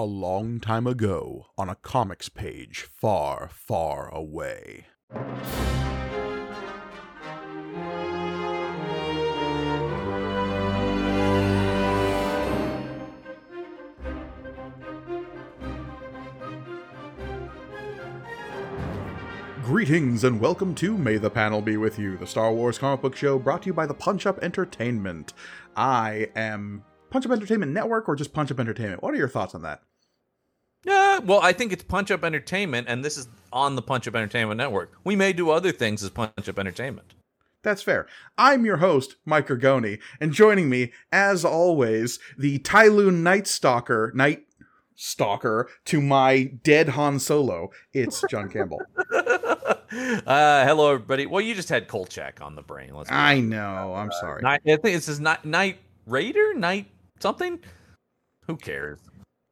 A long time ago, on a comics page far, far away. Greetings and welcome to May the Panel Be With You, the Star Wars comic book show brought to you by the Punch Up Entertainment. I am Punch Up Entertainment Network or just Punch Up Entertainment? What are your thoughts on that? Well, I think it's Punch Up Entertainment, and this is on the Punch Up Entertainment Network. We may do other things as Punch Up Entertainment. That's fair. I'm your host, Mike Ergoni, and joining me, as always, the Tyloon Night Stalker, Night Stalker to my dead Han Solo. It's John Campbell. uh, hello, everybody. Well, you just had Kolchak on the brain. Let's. I know. I'm sorry. Night, I think this is Night Night Raider, Night something. Who cares?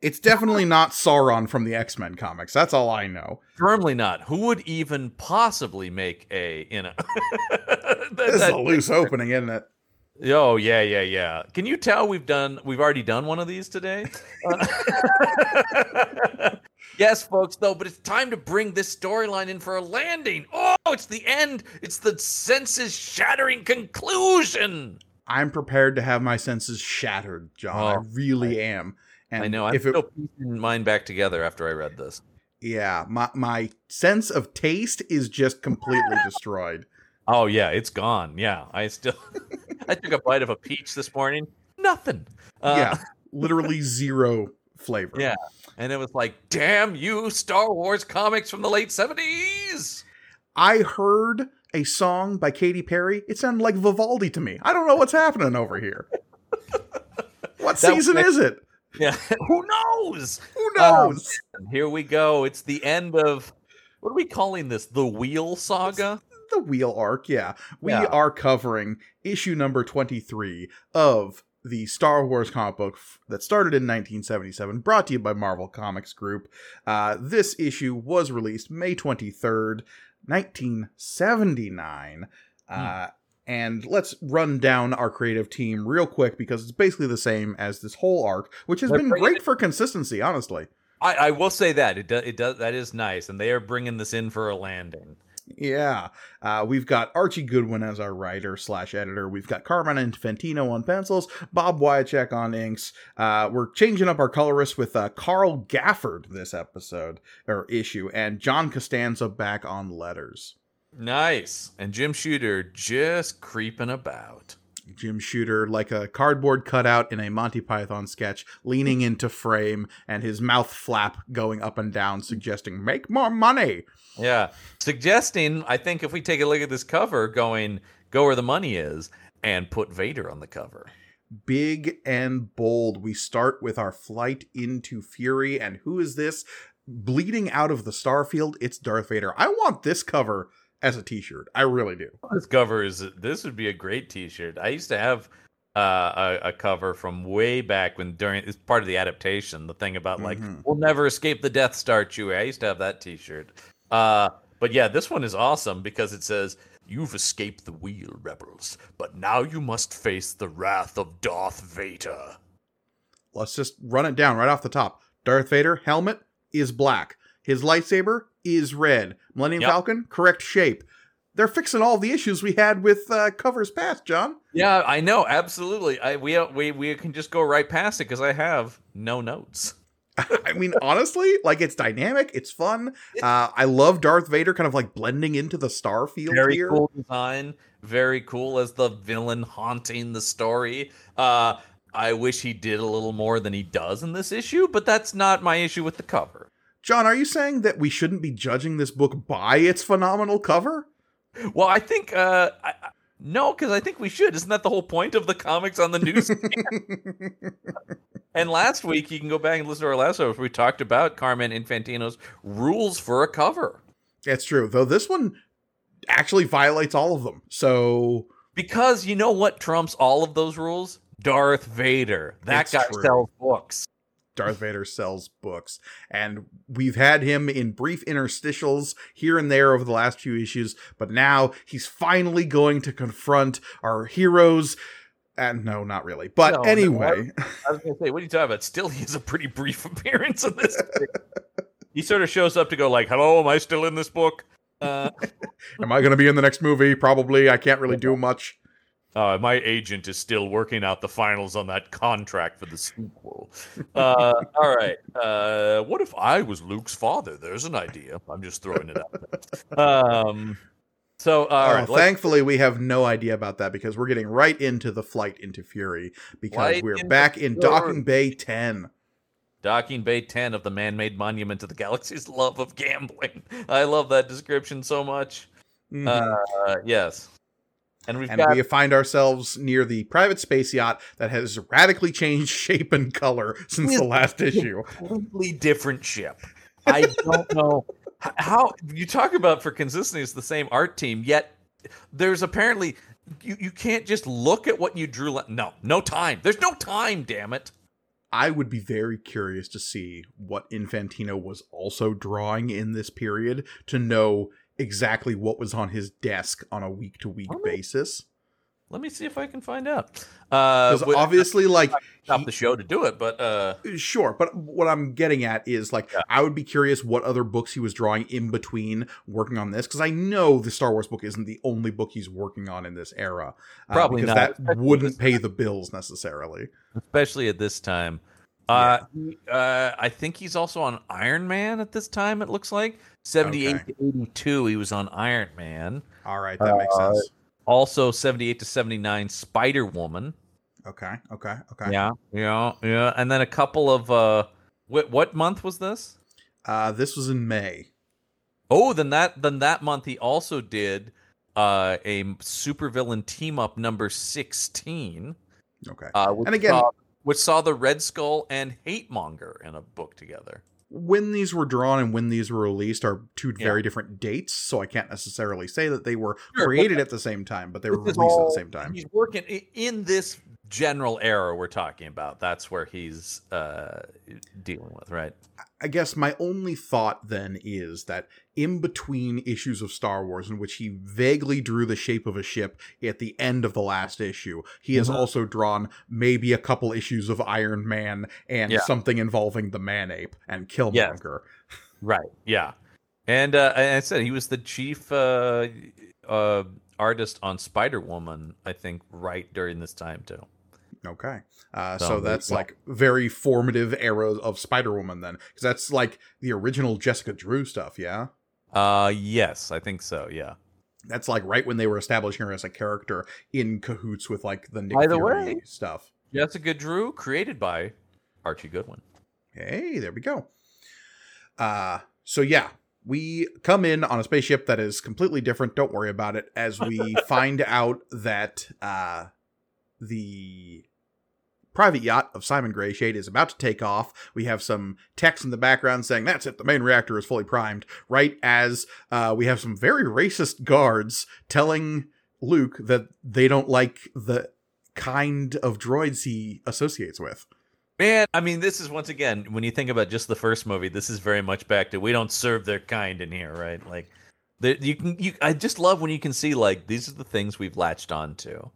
It's definitely not Sauron from the X Men comics. That's all I know. Firmly not. Who would even possibly make a you know? that, This is a loose opening, isn't it? Oh yeah, yeah, yeah. Can you tell we've done we've already done one of these today? Uh, yes, folks, though, but it's time to bring this storyline in for a landing. Oh, it's the end. It's the senses shattering conclusion. I'm prepared to have my senses shattered, John. I Oh, really am. And I know. I'm if it, still piecing mine back together after I read this. yeah, my my sense of taste is just completely destroyed. Oh yeah, it's gone. Yeah, I still I took a bite of a peach this morning. Nothing. Uh, yeah, literally zero flavor. Yeah. And it was like, damn you, Star Wars comics from the late 70s. I heard a song by Katy Perry. It sounded like Vivaldi to me. I don't know what's happening over here. What That- season is it? Yeah. Who knows? Who knows? And here we go. It's the end of what are we calling this? The Wheel Saga? the wheel arc, yeah. We Yeah. are covering issue number 23 of the Star Wars comic book f- that started in 1977, brought to you by Marvel Comics Group. Uh, this issue was released May 23rd, 1979. Uh, and let's run down our creative team real quick because it's basically the same as this whole arc, which has They're been great for consistency, honestly. I, I will say that. It does it does that is nice. And they are bringing this in for a landing. Yeah, uh, we've got Archie Goodwin as our writer slash editor. We've got Carmen Infantino on pencils, Bob Wiacek on inks. Uh, we're changing up our colorist with uh, Carl Gafford this episode or issue, and John Costanza back on letters. Nice. And Jim Shooter just creeping about. Jim Shooter, like a cardboard cutout in a Monty Python sketch, leaning into frame and his mouth flap going up and down, suggesting "Make more money." Yeah. Suggesting, I think if we take a look at this cover, going, go where the money is, and put Vader on the cover. big and bold. We start with our flight into Fury, and who is this? Bleeding out of the starfield, it's Darth Vader. I want this cover as a t-shirt. I really do. This cover is this would be a great T-shirt. I used to have uh, a, a cover from way back when during it's part of the adaptation. The thing about like Mhm. we'll never escape the Death Star, Chewie. I used to have that T-shirt. Uh, but yeah, this one is awesome because it says. You've escaped the wheel, rebels, but now you must face the wrath of Darth Vader. Let's just run it down right off the top. Darth Vader helmet is black. His lightsaber is red. Millennium Yep. Falcon correct shape. They're fixing all the issues we had with uh, covers past, John. Yeah, I know, absolutely. I we we we can just go right past it because I have no notes. I mean, honestly, like it's dynamic, it's fun. Uh, I love Darth Vader kind of like blending into the starfield very here. cool design very cool as the villain haunting the story uh i wish he did a little more than he does in this issue but that's not my issue with the cover John, are you saying that we shouldn't be judging this book by its phenomenal cover? well i think uh I, I- no because i think we should isn't that the whole point of the comics on the news and last week you can go back and listen to our last episode we talked about carmen infantino's rules for a cover That's true, though this one actually violates all of them. So because you know what trumps all of those rules darth vader that It's guy true. sells books Darth Vader sells books, and we've had him in brief interstitials here and there over the last few issues, but now he's finally going to confront our heroes And no, not really. But No, no, anyway, I was gonna say, what are you talking about? Still, he has a pretty brief appearance in this. he sort of shows up to go like, "Hello, am I still in this book?" Uh, am I going to be in the next movie? Probably. I can't really do much. Uh, my agent is still working out the finals on that contract for the sequel. Uh, all right. Uh, what if I was Luke's father? There's an idea. I'm just throwing it out. There. Um, so, all Oh, right. thankfully, we have no idea about that because we're getting right into the flight into Fury because Flight we're back in Fury. Docking Bay 10. Docking Bay 10 of the man made monument to the galaxy's love of gambling. I love that description so much. Mhm. Uh, yes. And we've and got we find ourselves near the private space yacht that has radically changed shape and color since the last issue. a completely different ship. I don't know how you talk about for consistency it's the same art team, yet there's apparently you, you can't just look at what you drew. la- No, no time. There's no time, damn it. I would be very curious to see what Infantino was also drawing in this period to know exactly what was on his desk on a week to week basis. Let me see if I can find out. Uh, Because wi- obviously, like, stop he- the show to do it, but uh, Sure, but what I'm getting at is like Yeah. I would be curious what other books he was drawing in between working on this because I know the Star Wars book isn't the only book he's working on in this era. uh, Probably because not, that wouldn't pay the bills necessarily. especially at this time. Uh, he- uh, I think he's also on Iron Man at this time. It looks like seventy-eight Okay. to eighty-two. He was on Iron Man. All right, that makes Uh, sense. Also, seventy-eight to seventy-nine, Spider Woman. Okay, okay, okay. Yeah, yeah, yeah. And then a couple of uh, what what month was this? Uh, this was in May. Oh, then that then that month he also did uh a supervillain team up number sixteen. Okay. Uh, which And again- saw, which saw the Red Skull and Hate Monger in a book together. When these were drawn and when these were released are two Yeah. very different dates, so I can't necessarily say that they were Sure, created at the same time, but they were released at the same time. He's working in this general error we're talking about. That's where he's uh dealing with, right? I guess my only thought then is that in between issues of Star Wars, in which he vaguely drew the shape of a ship at the end of the last issue, he has Mhm. also drawn maybe a couple issues of Iron Man and Yeah. something involving the Man Ape and Killmonger. Right. Yeah. And uh, and I said he was the chief uh, uh, artist on Spider Woman. I think right during this time too. Okay. Uh, So so that's go. like very formative era of Spider Woman then, because that's like the original Jessica Drew stuff. Yeah. Uh, yes, I think so. Yeah. That's like right when they were establishing her as a character in cahoots with like the Nick By the Fury way- stuff. Jessica Drew, created by Archie Goodwin. Hey, there we go. Uh so yeah, we come in on a spaceship that is completely different. Don't worry about it. As we find out that uh the private yacht of Simon Greyshade is about to take off. We have some text in the background saying, That's it, the main reactor is fully primed. Right as uh, we have some very racist guards telling Luke that they don't like the kind of droids he associates with. Man, I mean, this is once again when you think about just the first movie. This is very much back to we don't serve their kind in here, right? Like, you can. You, I just love when you can see like these are the things we've latched on to.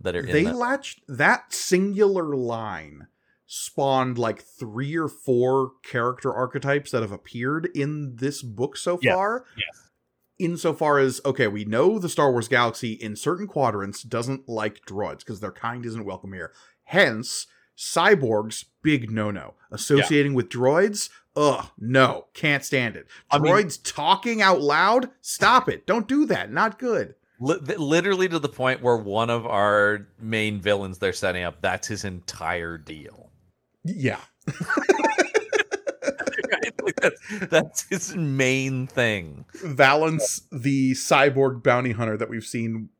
That are in they that- latched that singular line spawned like three or four character archetypes that have appeared in this book so Yes, far. yes. Insofar as okay, we know the Star Wars galaxy in certain quadrants doesn't like droids because their kind isn't welcome here. Hence, cyborgs big no no. Associating with droids, ugh, no, can't stand it. I mean- Droids talking out loud, stop it. Don't do that. Not good. Li- literally to the point where one of our main villains they're setting up that's his entire deal Yeah. Right? Like, that's, that's his main thing Valance, the cyborg bounty hunter that we've seen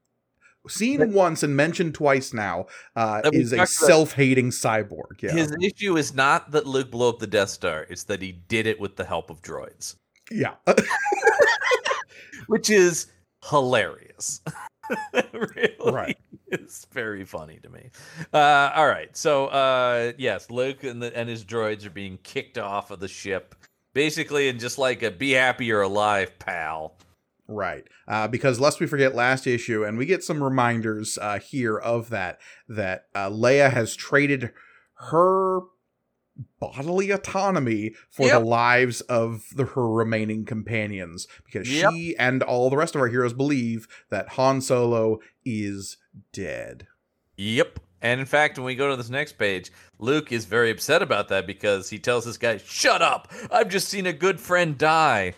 seen once and mentioned twice now, uh, is a self-hating cyborg. Yeah, his issue is not that luke blew up the death star it's that he did it with the help of droids yeah. which is hilarious really Right. it's very funny to me uh, all right so uh, yes luke and, the, and his droids are being kicked off of the ship basically and just like a be happy you're alive pal Right. Uh, because lest we forget last issue, and we get some reminders uh, here of that, that uh, Leia has traded her bodily autonomy for Yep. the lives of the, her remaining companions because Yep. she and all the rest of our heroes believe that Han Solo is dead. Yep. And in fact, when we go to this next page, Luke is very upset about that because he tells this guy, "Shut up! I've just seen a good friend die."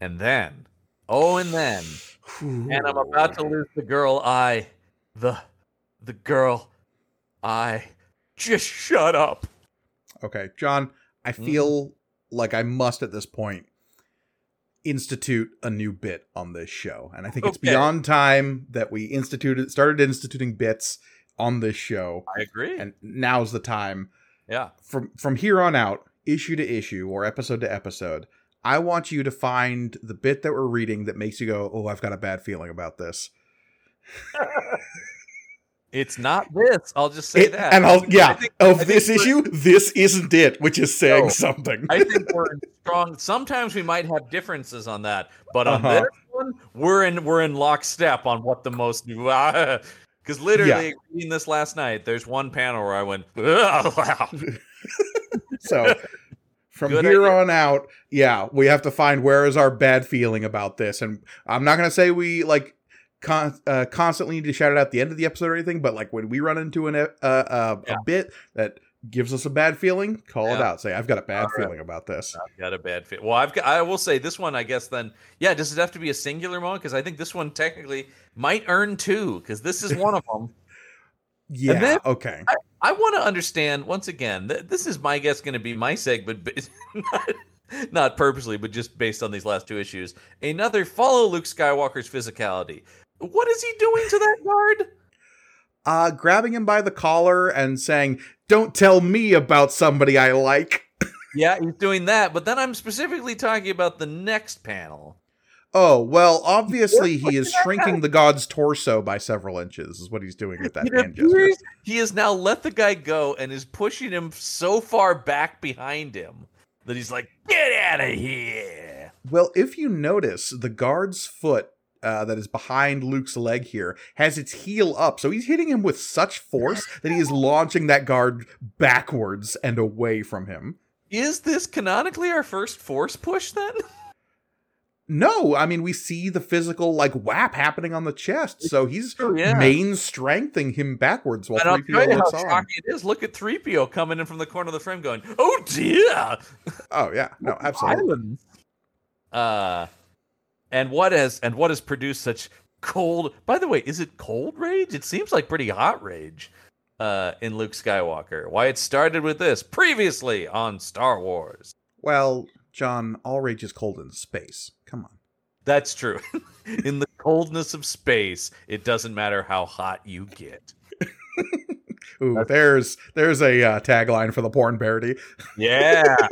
And then, oh, and then, and I'm about to lose the girl I, the, the girl I. Just shut up. Okay, John, I Mm-hmm. feel like I must at this point institute a new bit on this show. And I think it's beyond time that we instituted started instituting bits on this show. I agree. And now's the time. yeah. From from here on out, issue to issue or episode to episode, I want you to find the bit that we're reading that makes you go, "Oh, I've got a bad feeling about this." It's not this. I'll just say It- that. and I'll yeah, think- of this issue, this isn't it, which is saying No. something. I think we're in strong. Sometimes we might have differences on that, but on Uh-huh. this one, we're in we're in lockstep on what the most. Because literally, reading this last night, there's one panel where I went, wow. So from Good here idea. on out, yeah, we have to find where is our bad feeling about this. And I'm not gonna say we like con- uh, constantly need to shout it out at the end of the episode or anything, but like when we run into an, uh, uh, Yeah. a bit that gives us a bad feeling, call it out. Say I've got a bad right. feeling about this. I've got a bad fit. Well, I've got, I will say this one. I guess then, yeah. Does it have to be a singular moment? Because I think this one technically might earn two. Because this is one of them. Yeah. then- okay. I want to understand once again. Th- this is my guess going to be my segment, but not, not purposely, but just based on these last two issues. Another follow Luke Skywalker's physicality. What is he doing to that guard? Uh, grabbing him by the collar and saying, "Don't tell me about somebody I like." Yeah, he's doing that. But then I'm specifically talking about the next panel. Oh, well, obviously he is shrinking the god's torso by several inches, is what he's doing with that hand gesture. he has now let the guy go and is pushing him so far back behind him that he's like, "Get out of here!" Well, if you notice, the guard's foot uh, that is behind Luke's leg here has its heel up. So he's hitting him with such force that he is launching that guard backwards and away from him. Is this canonically our first force push then? No, I mean, we see the physical, like, whap happening on the chest. So he's true, yeah. main strengthening him backwards while and I'll 3PO tell how looks on. it is. Look at 3PO coming in from the corner of the frame going, Oh dear! Oh, yeah. No, absolutely. Uh and what has and what has produced such cold by the way, is it cold rage? It seems like pretty hot rage uh in Luke Skywalker. Why it started with this previously on Star Wars. Well, John, all rage is cold in space. Come on. That's true. in the coldness of space, it doesn't matter how hot you get. Ooh, there's there's a uh, tagline for the porn parody. Yeah.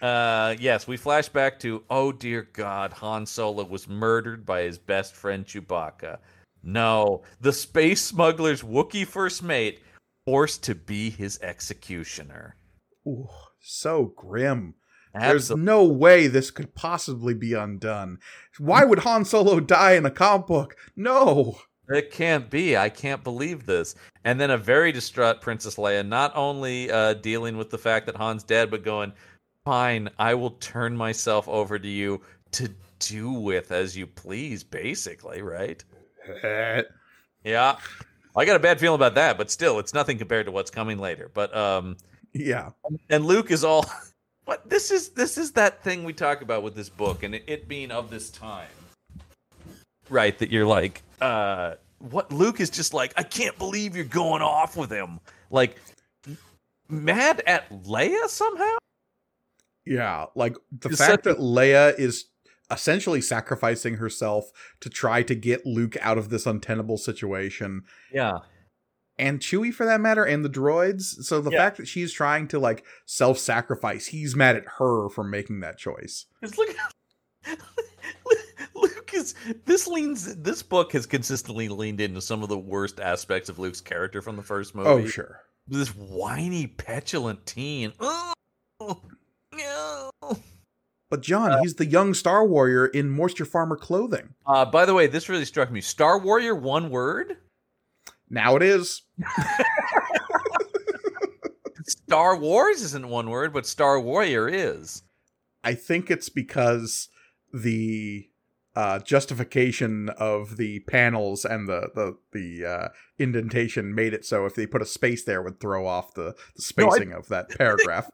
Uh, yes, we flash back to, oh dear God, Han Solo was murdered by his best friend Chewbacca. No, the space smuggler's Wookiee first mate forced to be his executioner. Ooh, so grim. There's no way this could possibly be undone. Why would Han Solo die in a comic book? No. It can't be. I can't believe this. And then a very distraught Princess Leia, not only uh, dealing with the fact that Han's dead, but going, fine, I will turn myself over to you to do with as you please, basically, right? Yeah. I got a bad feeling about that, but still, it's nothing compared to what's coming later. But um yeah. and Luke is all what this is this is that thing we talk about with this book and it, it being of this time. Right, that you're like, uh what Luke is just like, I can't believe you're going off with him. Like mad at Leia somehow? Yeah. Like the It's fact such that Leia is essentially sacrificing herself to try to get Luke out of this untenable situation. Yeah. And Chewie for that matter, and the droids. So the Yeah. fact that she's trying to like self-sacrifice, he's mad at her for making that choice. Because look Luke is this leans this book has consistently leaned into some of the worst aspects of Luke's character from the first oh, movie. Oh, sure. This whiny, petulant teen. Oh, no. But John, he's the young Star Warrior in Moisture Farmer clothing. Uh, by the way, this really struck me. Star Warrior, one word. Now it is. Star Wars isn't one word, but Star Warrior is. I think it's because the uh, justification of the panels and the the the uh, indentation made it so if they put a space there would throw off the, the spacing of that paragraph.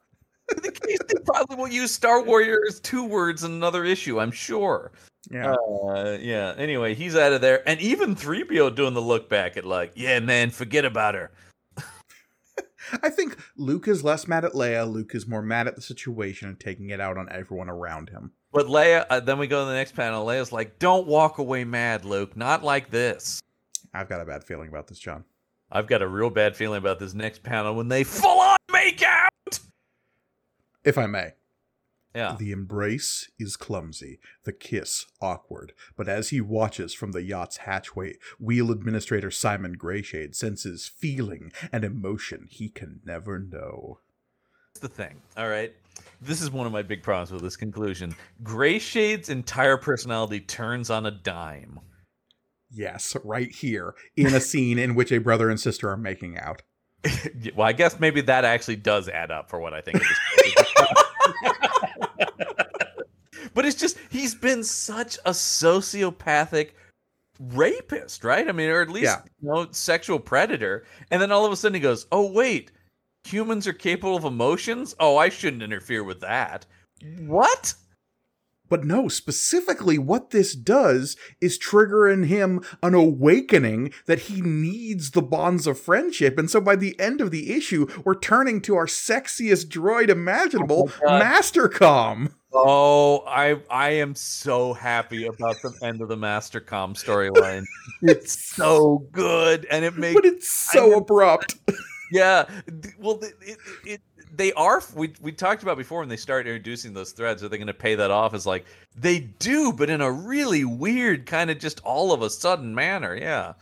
they probably will use Star Warrior as two words in another issue. I'm sure. Yeah. Uh, yeah. Anyway, he's out of there, and even 3PO doing the look back at like, yeah, man, forget about her. I think Luke is less mad at Leia. Luke is more mad at the situation and taking it out on everyone around him. But Leia, uh, then we go to the next panel. Leia's like, "Don't walk away mad, Luke. Not like this." I've got a bad feeling about this, John. I've got a real bad feeling about this next panel when they full on make out. If I may. Yeah. The embrace is clumsy, the kiss awkward, but as he watches from the yacht's hatchway, Wheel Administrator Simon Greyshade senses feeling and emotion he can never know. That's the thing, all right? This is one of my big problems with this conclusion. Greyshade's entire personality turns on a dime. Yes, right here, in a scene in which a brother and sister are making out. well, I guess maybe that actually does add up for what I think. but it's just he's been such a sociopathic rapist, right? I mean, or at least Yeah. you know, sexual predator. And then all of a sudden he goes, "Oh wait, humans are capable of emotions? Oh, I shouldn't interfere with that." What? But no, specifically, what this does is trigger in him an awakening that he needs the bonds of friendship. And so by the end of the issue, we're turning to our sexiest droid imaginable, Oh Mastercom. Oh, I I am so happy about the end of the Mastercom storyline. it's so good, and it makes But it's so abrupt. yeah. Well, th- it, it, they are. We we talked about before when they start introducing those threads. Are they going to pay that off? As like they do, but in a really weird kind of just all of a sudden manner. Yeah,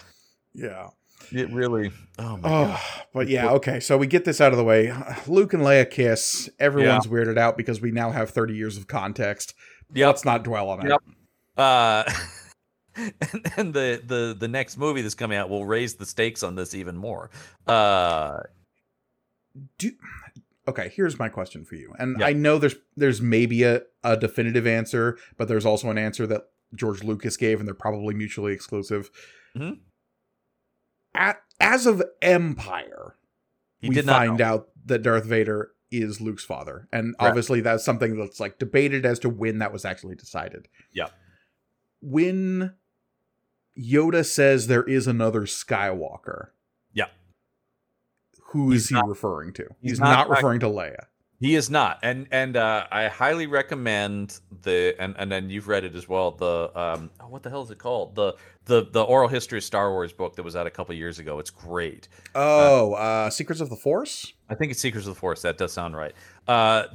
Yeah. it really. Oh my god. Oh, but yeah, okay. So we get this out of the way. Luke and Leia kiss. Everyone's weirded out because we now have 30 years of context. Yep. Let's not dwell on it. Yep. Uh, and, and the the the next movie that's coming out will raise the stakes on this even more. Uh, Do, okay, here's my question for you. And Yeah. I know there's there's maybe a, a definitive answer, but there's also an answer that George Lucas gave, and they're probably mutually exclusive. Mhm. At, as of Empire, he we did not find know. out that Darth Vader is Luke's father. And Correct. obviously that's something that's like debated as to when that was actually decided. Yeah. When Yoda says there is another Skywalker. Yeah. Who is He's he not- referring to? he's He's, not not, referring to Leia. He is not, and and uh, I highly recommend the and and then you've read it as well. The um, oh, what the hell is it called? The the the oral history of Star Wars book that was out a couple years ago. It's great. Oh, uh, Secrets of the Force? I think it's Secrets of the Force. That does sound right. Uh,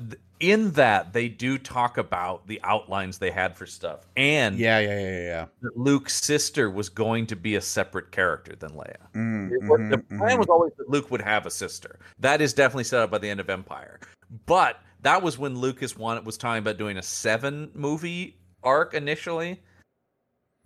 in that they do talk about the outlines they had for stuff, and Yeah, yeah, yeah, yeah, Luke's sister was going to be a separate character than Leia. Mm, was- the mhm, plan mhm. was always that Luke would have a sister. That is definitely set up by the end of Empire. But that was when Lucas wanted was talking about doing a seven movie arc initially,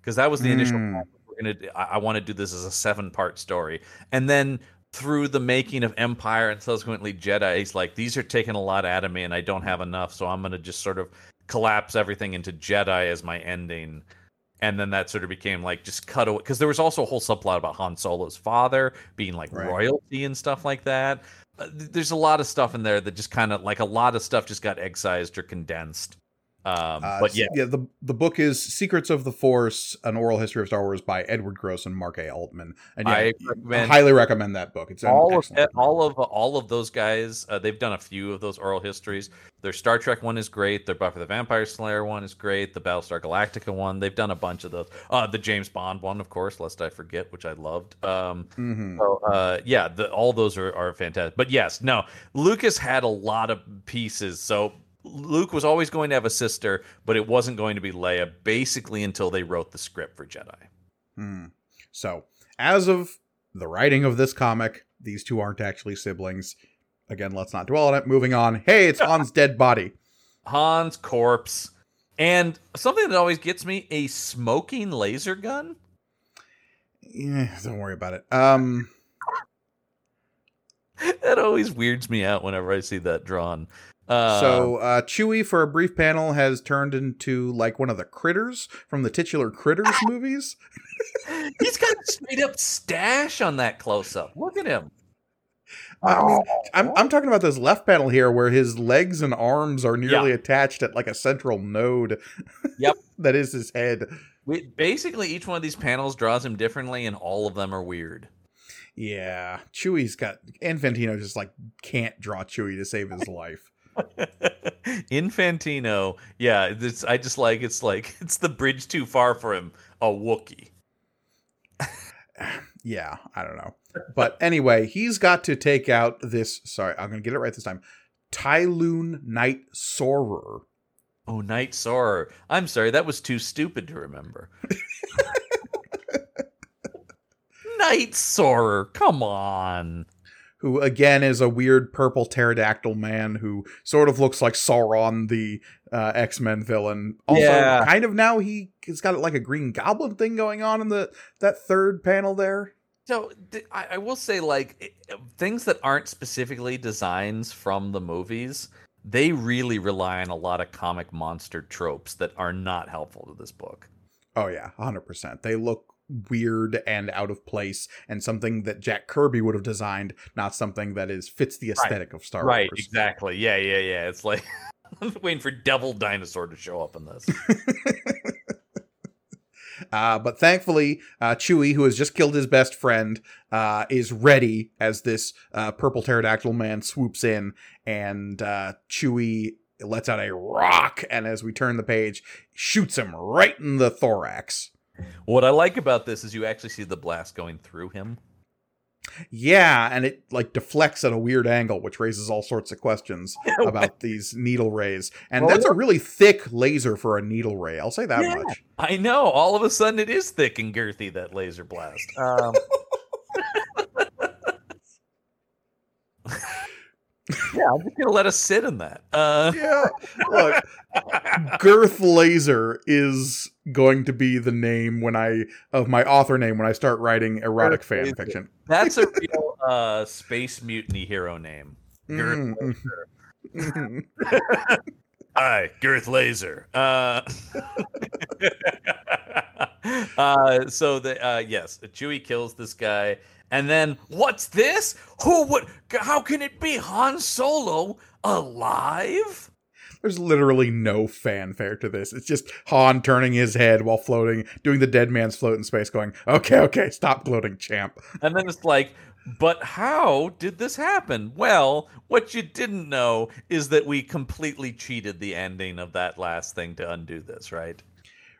because that was the initial. Mm. plan. We're gonna. I, I want to do this as a seven part story, and then through the making of Empire and subsequently Jedi, he's like, these are taking a lot out of me, and I don't have enough, so I'm gonna just sort of collapse everything into Jedi as my ending and then that sort of became like just cut away because there was also a whole subplot about Han Solo's father being like Right. royalty and stuff like that. Uh, th- there's a lot of stuff in there that just kind of like a lot of stuff just got excised or condensed. Um, Uh, but yeah, yeah. The the book is Secrets of the Force: An Oral History of Star Wars by Edward Gross and Mark A. Altman. And yeah, I I highly recommend that book. It's all of book. all of all of those guys, uh, they've done a few of those oral histories. Their Star Trek one is great. Their Buffy the Vampire Slayer one is great. The Battlestar Galactica one, they've done a bunch of those. Uh, the James Bond one, of course, lest I forget, which I loved. Um, Mhm. So uh, yeah, the, all those are, are fantastic. But yes, no, Lucas had a lot of pieces. So Luke was always going to have a sister, but it wasn't going to be Leia, basically until they wrote the script for Jedi. Hmm. So, as of the writing of this comic, these two aren't actually siblings. Again, let's not dwell on it. Moving on. Hey, it's Han's dead body. Han's corpse, and something that always gets me: a smoking laser gun. Yeah, don't worry about it. Um, that always weirds me out whenever I see that drawn. Uh, so uh, Chewie, for a brief panel, has turned into like one of the critters from the titular Critters movies. he's got a straight up stash on that close up. Look at him. I mean, I'm I'm talking about this left panel here, where his legs and arms are nearly Yeah. attached at like a central node. Yep. that is his head. We, basically, each one of these panels draws him differently, and all of them are weird. Yeah, Chewie's got Infantino just like can't draw Chewie to save his life. Infantino, yeah, this I just like it's like it's the bridge too far for him. A Wookie. Yeah, I don't know. But anyway, he's got to take out this. Sorry, I'm gonna get it right this time. Tyloon Night Soarer. Oh, Night Soarer. I'm sorry, that was too stupid to remember. Night Soarer, come on. Who again is a weird purple pterodactyl man who sort of looks like Sauron, the uh, X Men villain. Also, Yeah. kind of now he has got like a Green Goblin thing going on in the that third panel there. So th- I, I will say, like it- things that aren't specifically designs from the movies, they really rely on a lot of comic monster tropes that are not helpful to this book. Oh yeah, hundred percent. They look weird and out of place, and something that Jack Kirby would have designed, not something that is fits the aesthetic of Star right, Wars. Right, exactly. Yeah, yeah, yeah. It's like I'm waiting for Devil Dinosaur to show up in this. Uh, but thankfully, uh, Chewie, who has just killed his best friend, uh, is ready as this uh, purple pterodactyl man swoops in, and uh, Chewie lets out a rock, and as we turn the page, shoots him right in the thorax. What I like about this is you actually see the blast going through him. Yeah, and it like deflects at a weird angle, which raises all sorts of questions about these needle rays. And Well, that's a really thick laser for a needle ray. I'll say that Yeah. much. I know. All of a sudden, it is thick and girthy that laser blast. Um, yeah, I'm just gonna let us sit in that. Uh, Yeah, look, Girth Laser is going to be the name when I of my author name when I start writing erotic Girth fan Laser. fiction. that's a real uh, space mutiny hero name. Girth Mm, Laser. mm. Hi, Girth Laser. Uh, uh, so the uh, yes, Chewie kills this guy, and then what's this? Who would? How can it be Han Solo alive? There's literally no fanfare to this. It's just Han turning his head while floating, doing the dead man's float in space, going, "Okay, okay, stop gloating, champ." And then it's like, but how did this happen? Well, what you didn't know is that we completely cheated the ending of that last thing to undo this, right?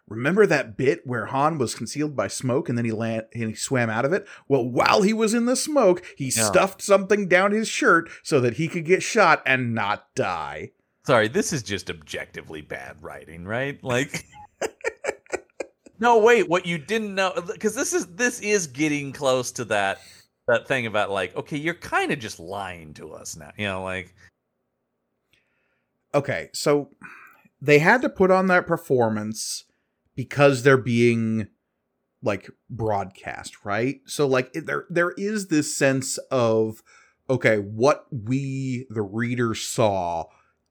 Remember that bit where Han was concealed by smoke and then he land and he swam out of it? Well, while he was in the smoke, he Yeah. stuffed something down his shirt so that he could get shot and not die. Sorry, this is just objectively bad writing, right? Like No, wait, what you didn't know cuz this is this is getting close to that that thing about like, okay, you're kind of just lying to us now. You know, like Okay, so they had to put on that performance because they're being like broadcast, right? So like there there is this sense of okay, what we the reader saw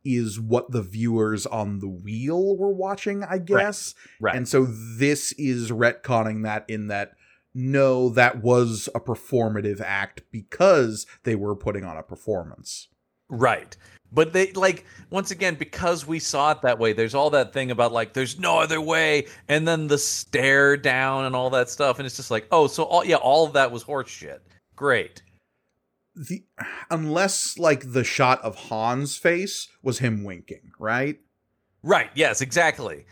is what the viewers on the wheel were watching, I guess. right. And so this is retconning that in that no, that was a performative act because they were putting on a performance. Right. But they like once again because we saw it that way. There's all that thing about like there's no other way, and then the stare down and all that stuff, and it's just like oh, so all yeah, all of that was horse shit. Great. the unless like the shot of Han's face was him winking, right? Right. Yes. Exactly.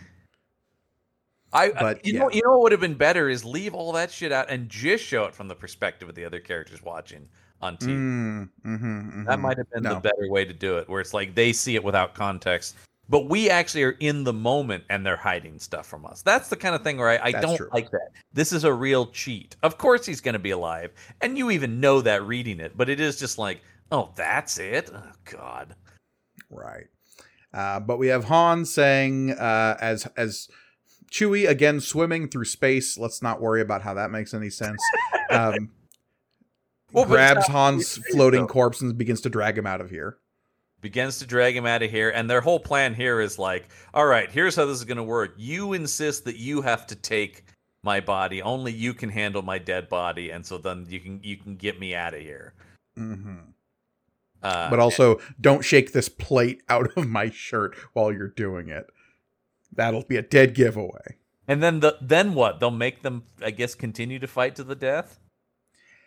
I, I- But, you yeah. know you know what would have been better is leave all that shit out and just show it from the perspective of the other characters watching on TV. Mm, mhm, That mhm. might have been the better way to do it, where it's like they see it without context, but we actually are in the moment and they're hiding stuff from us. That's the kind of thing where I, I don't true. like that. This is a real cheat. Of course he's going to be alive, and you even know that reading it, but it is just like, oh, that's it. Oh God. right. Uh, but we have Han saying uh, as as Chewie again swimming through space. Let's not worry about how that makes any sense. Um, Well, grabs it's Han's floating though. corpse and begins to drag him out of here. begins to drag him out of here and their whole plan here is like all right here's how this is going to work you insist that you have to take my body only you can handle my dead body and so then you can you can get me out of here hmm uh, But also, don't shake this plate out of my shirt while you're doing it. That'll be a dead giveaway. and then the then what they'll make them i guess continue to fight to the death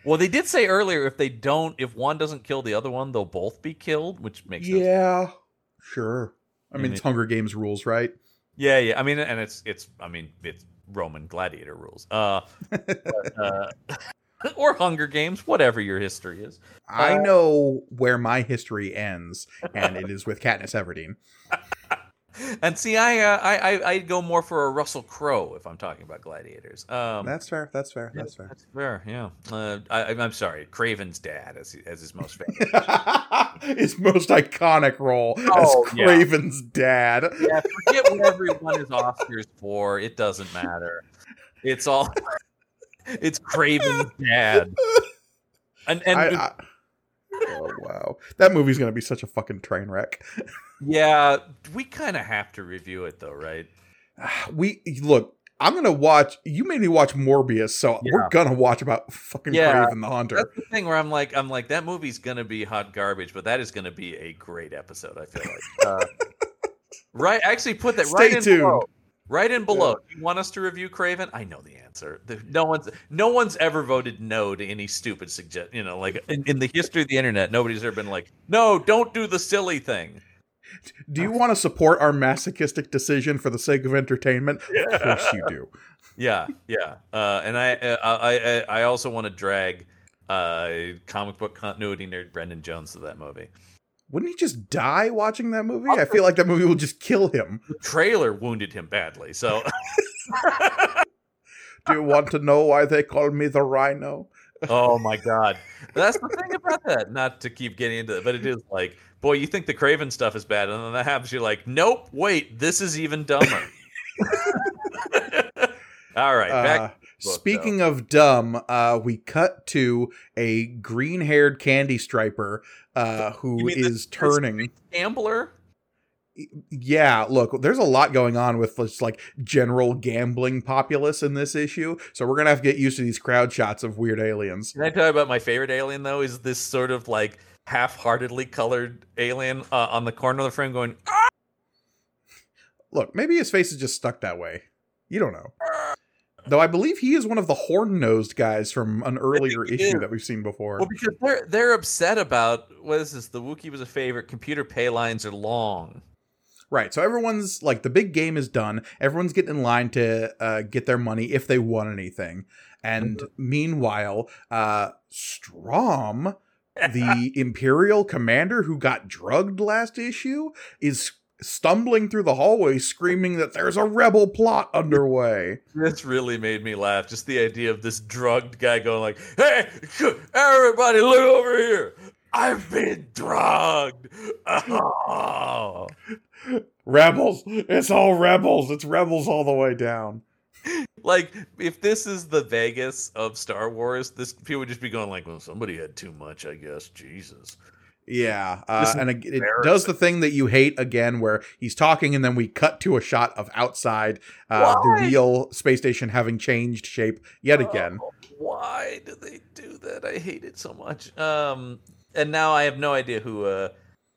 well they did say earlier if they don't if one doesn't kill the other one they'll both be killed which makes sense Yeah, sure. I mean, it's Hunger Games rules, right? Yeah, yeah. I mean, and it's it's. I mean, it's Roman gladiator rules. Uh, but, uh or Hunger Games, whatever your history is. I Uh, know where my history ends, and it is with Katniss Everdeen. And see, I uh, I I I'd go more for a Russell Crowe if I'm talking about gladiators. Um, That's fair. That's fair. yeah, That's fair. That's fair. Yeah. Uh, I, I'm sorry, Kraven's dad as as his most famous. his most iconic role Oh, as yeah. Kraven's dad. yeah, forget what everyone is Oscars for. It doesn't matter. It's all. It's Kraven's dad. And and I, I, oh wow, that movie's gonna be such a fucking train wreck. Yeah, we kind of have to review it though, right? We look. I'm gonna watch. You made me watch Morbius, so we're gonna watch about fucking Yeah. Kraven the Hunter. That's the thing where I'm like, I'm like, that movie's gonna be hot garbage, but that is gonna be a great episode. I feel like. Uh, right, actually, put that right Stay in tuned. below. Right in below. You want us to review Kraven? I know the answer. No one's no one's ever voted no to any stupid suggest. You know, like in, in the history of the internet, nobody's ever been like, no, don't do the silly thing. Do you want to support our masochistic decision for the sake of entertainment? Of course you do. Yeah, yeah. Uh, and I, uh, I, I, I also want to drag uh, comic book continuity nerd Brendan Jones to that movie. Wouldn't he just die watching that movie? I feel like that movie will just kill him. The trailer wounded him badly, so Do you want to know why they call me the Rhino? Oh my god, that's the thing about that. Not to keep getting into it, but it is like, boy, you think the Kraven stuff is bad, and then that happens, you're like, nope, wait, this is even dumber. All right, back. Uh, book, speaking of dumb, uh, we cut to a green-haired candy striper uh, You who mean the- turning. Gambler. Yeah, look, there's a lot going on with this like general gambling populace in this issue, so we're gonna have to get used to these crowd shots of weird aliens. Can I tell you about my favorite alien though? Is this sort of like half-heartedly colored alien uh, on the corner of the frame going? "Ah!" Look, maybe his face is just stuck that way. You don't know. Though I believe he is one of the horn-nosed guys from an earlier issue is. that we've seen before. Well, because they're they're upset about what is this? The Wookiee was a favorite. Computer pay lines are long. Right. So everyone's like the big game is done. Everyone's getting in line to uh, get their money if they won anything. And meanwhile, uh, Strom, the Imperial commander who got drugged last issue, is stumbling through the hallway screaming that there's a rebel plot underway. This really made me laugh. Just the idea of this drugged guy going like, "Hey, everybody, look over here! I've been drugged." Oh. Rebels! It's all rebels! It's rebels all the way down. Like, if this is the Vegas of Star Wars, this people would just be going like, "Well, somebody had too much, I guess." Jesus. Yeah, uh, and it, it does the thing that you hate again, where he's talking and then we cut to a shot of outside uh, the real space station having changed shape yet again. Oh, why do they do that? I hate it so much. Um, and now I have no idea who uh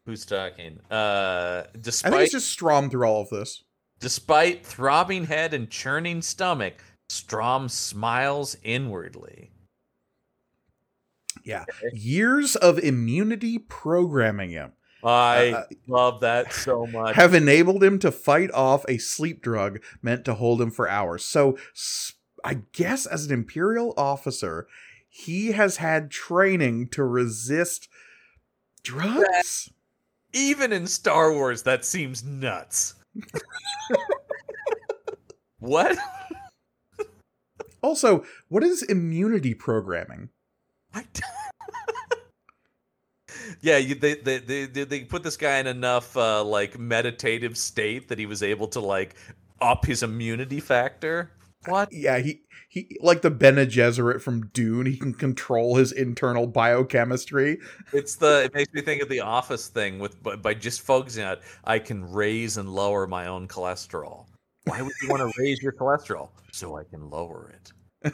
who's talking. Uh, I despite think it's just Strom through all of this. despite throbbing head and churning stomach, Strom smiles inwardly. Yeah, years of immunity programming him I Uh, love that so much. have enabled him to fight off a sleep drug meant to hold him for hours. So, I guess as an Imperial officer, he has had training to resist drugs. Even in Star Wars, that seems nuts. what? Also, what is immunity programming? I yeah, you, they, they they they put this guy in enough uh, like meditative state that he was able to like up his immunity factor. What? Yeah, he he like the Bene Gesserit from Dune. He can control his internal biochemistry. It's the it makes me think of the Office thing with by, by just focusing on it, I can raise and lower my own cholesterol. Why would you want to raise your cholesterol? So I can lower it.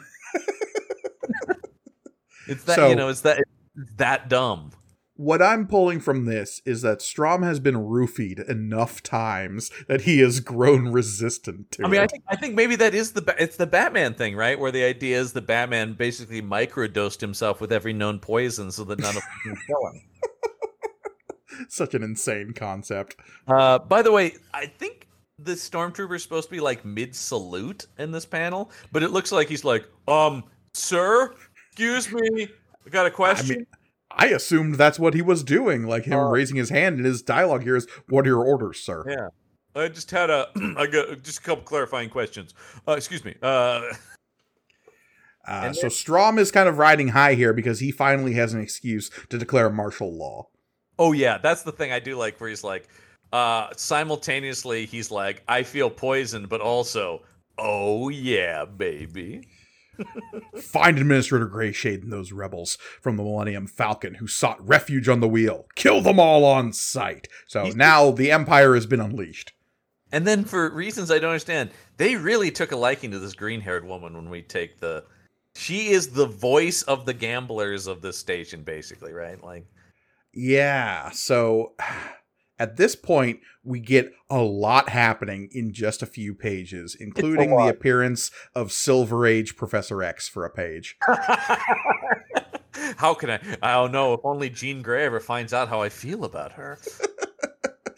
it's that So- you know, it's that it's that dumb. What I'm pulling from this is that Strom has been roofied enough times that he has grown resistant to I mean, I think I think maybe that is the it's the Batman thing, right? Where the idea is the Batman basically microdosed himself with every known poison so that none of them can kill him. Such an insane concept. Uh, by the way, I think the stormtrooper is supposed to be like mid salute in this panel, but it looks like he's like, um, sir, excuse me, I got a question. mean, I assumed that's what he was doing, like him Uh, raising his hand in his dialogue here is, "What are your orders, sir?" yeah, I just had a, I got just a couple clarifying questions. Uh, excuse me. Uh, Uh, so Strom is kind of riding high here because he finally has an excuse to declare martial law. oh yeah, that's the thing I do like, where he's like, uh, simultaneously he's like, I feel poisoned, but also, oh yeah, baby. Find Administrator Greyshade and those rebels from the Millennium Falcon who sought refuge on the wheel. Kill them all on sight. So now the Empire has been unleashed. And then for reasons I don't understand, they really took a liking to this green-haired woman when we take the she is the voice of the gamblers of this station basically, right? Like Yeah, so at this point, we get a lot happening in just a few pages, including the appearance of Silver Age Professor X for a page. How can I I don't know if only Jean Grey ever finds out how I feel about her.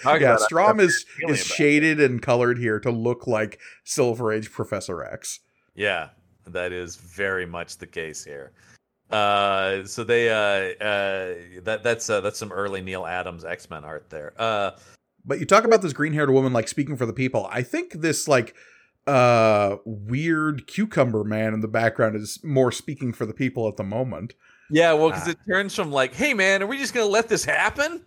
Talk yeah, about Strom is, is about it. shaded and colored here to look like Silver Age Professor X. Yeah, that is very much the case here. Uh, so they uh, uh, that that's uh, that's some early Neal Adams X Men art there. Uh, But you talk about this green haired woman like speaking for the people. I think this like uh weird cucumber man in the background is more speaking for the people at the moment. yeah, well, because Ah. it turns from like, hey man, are we just gonna let this happen?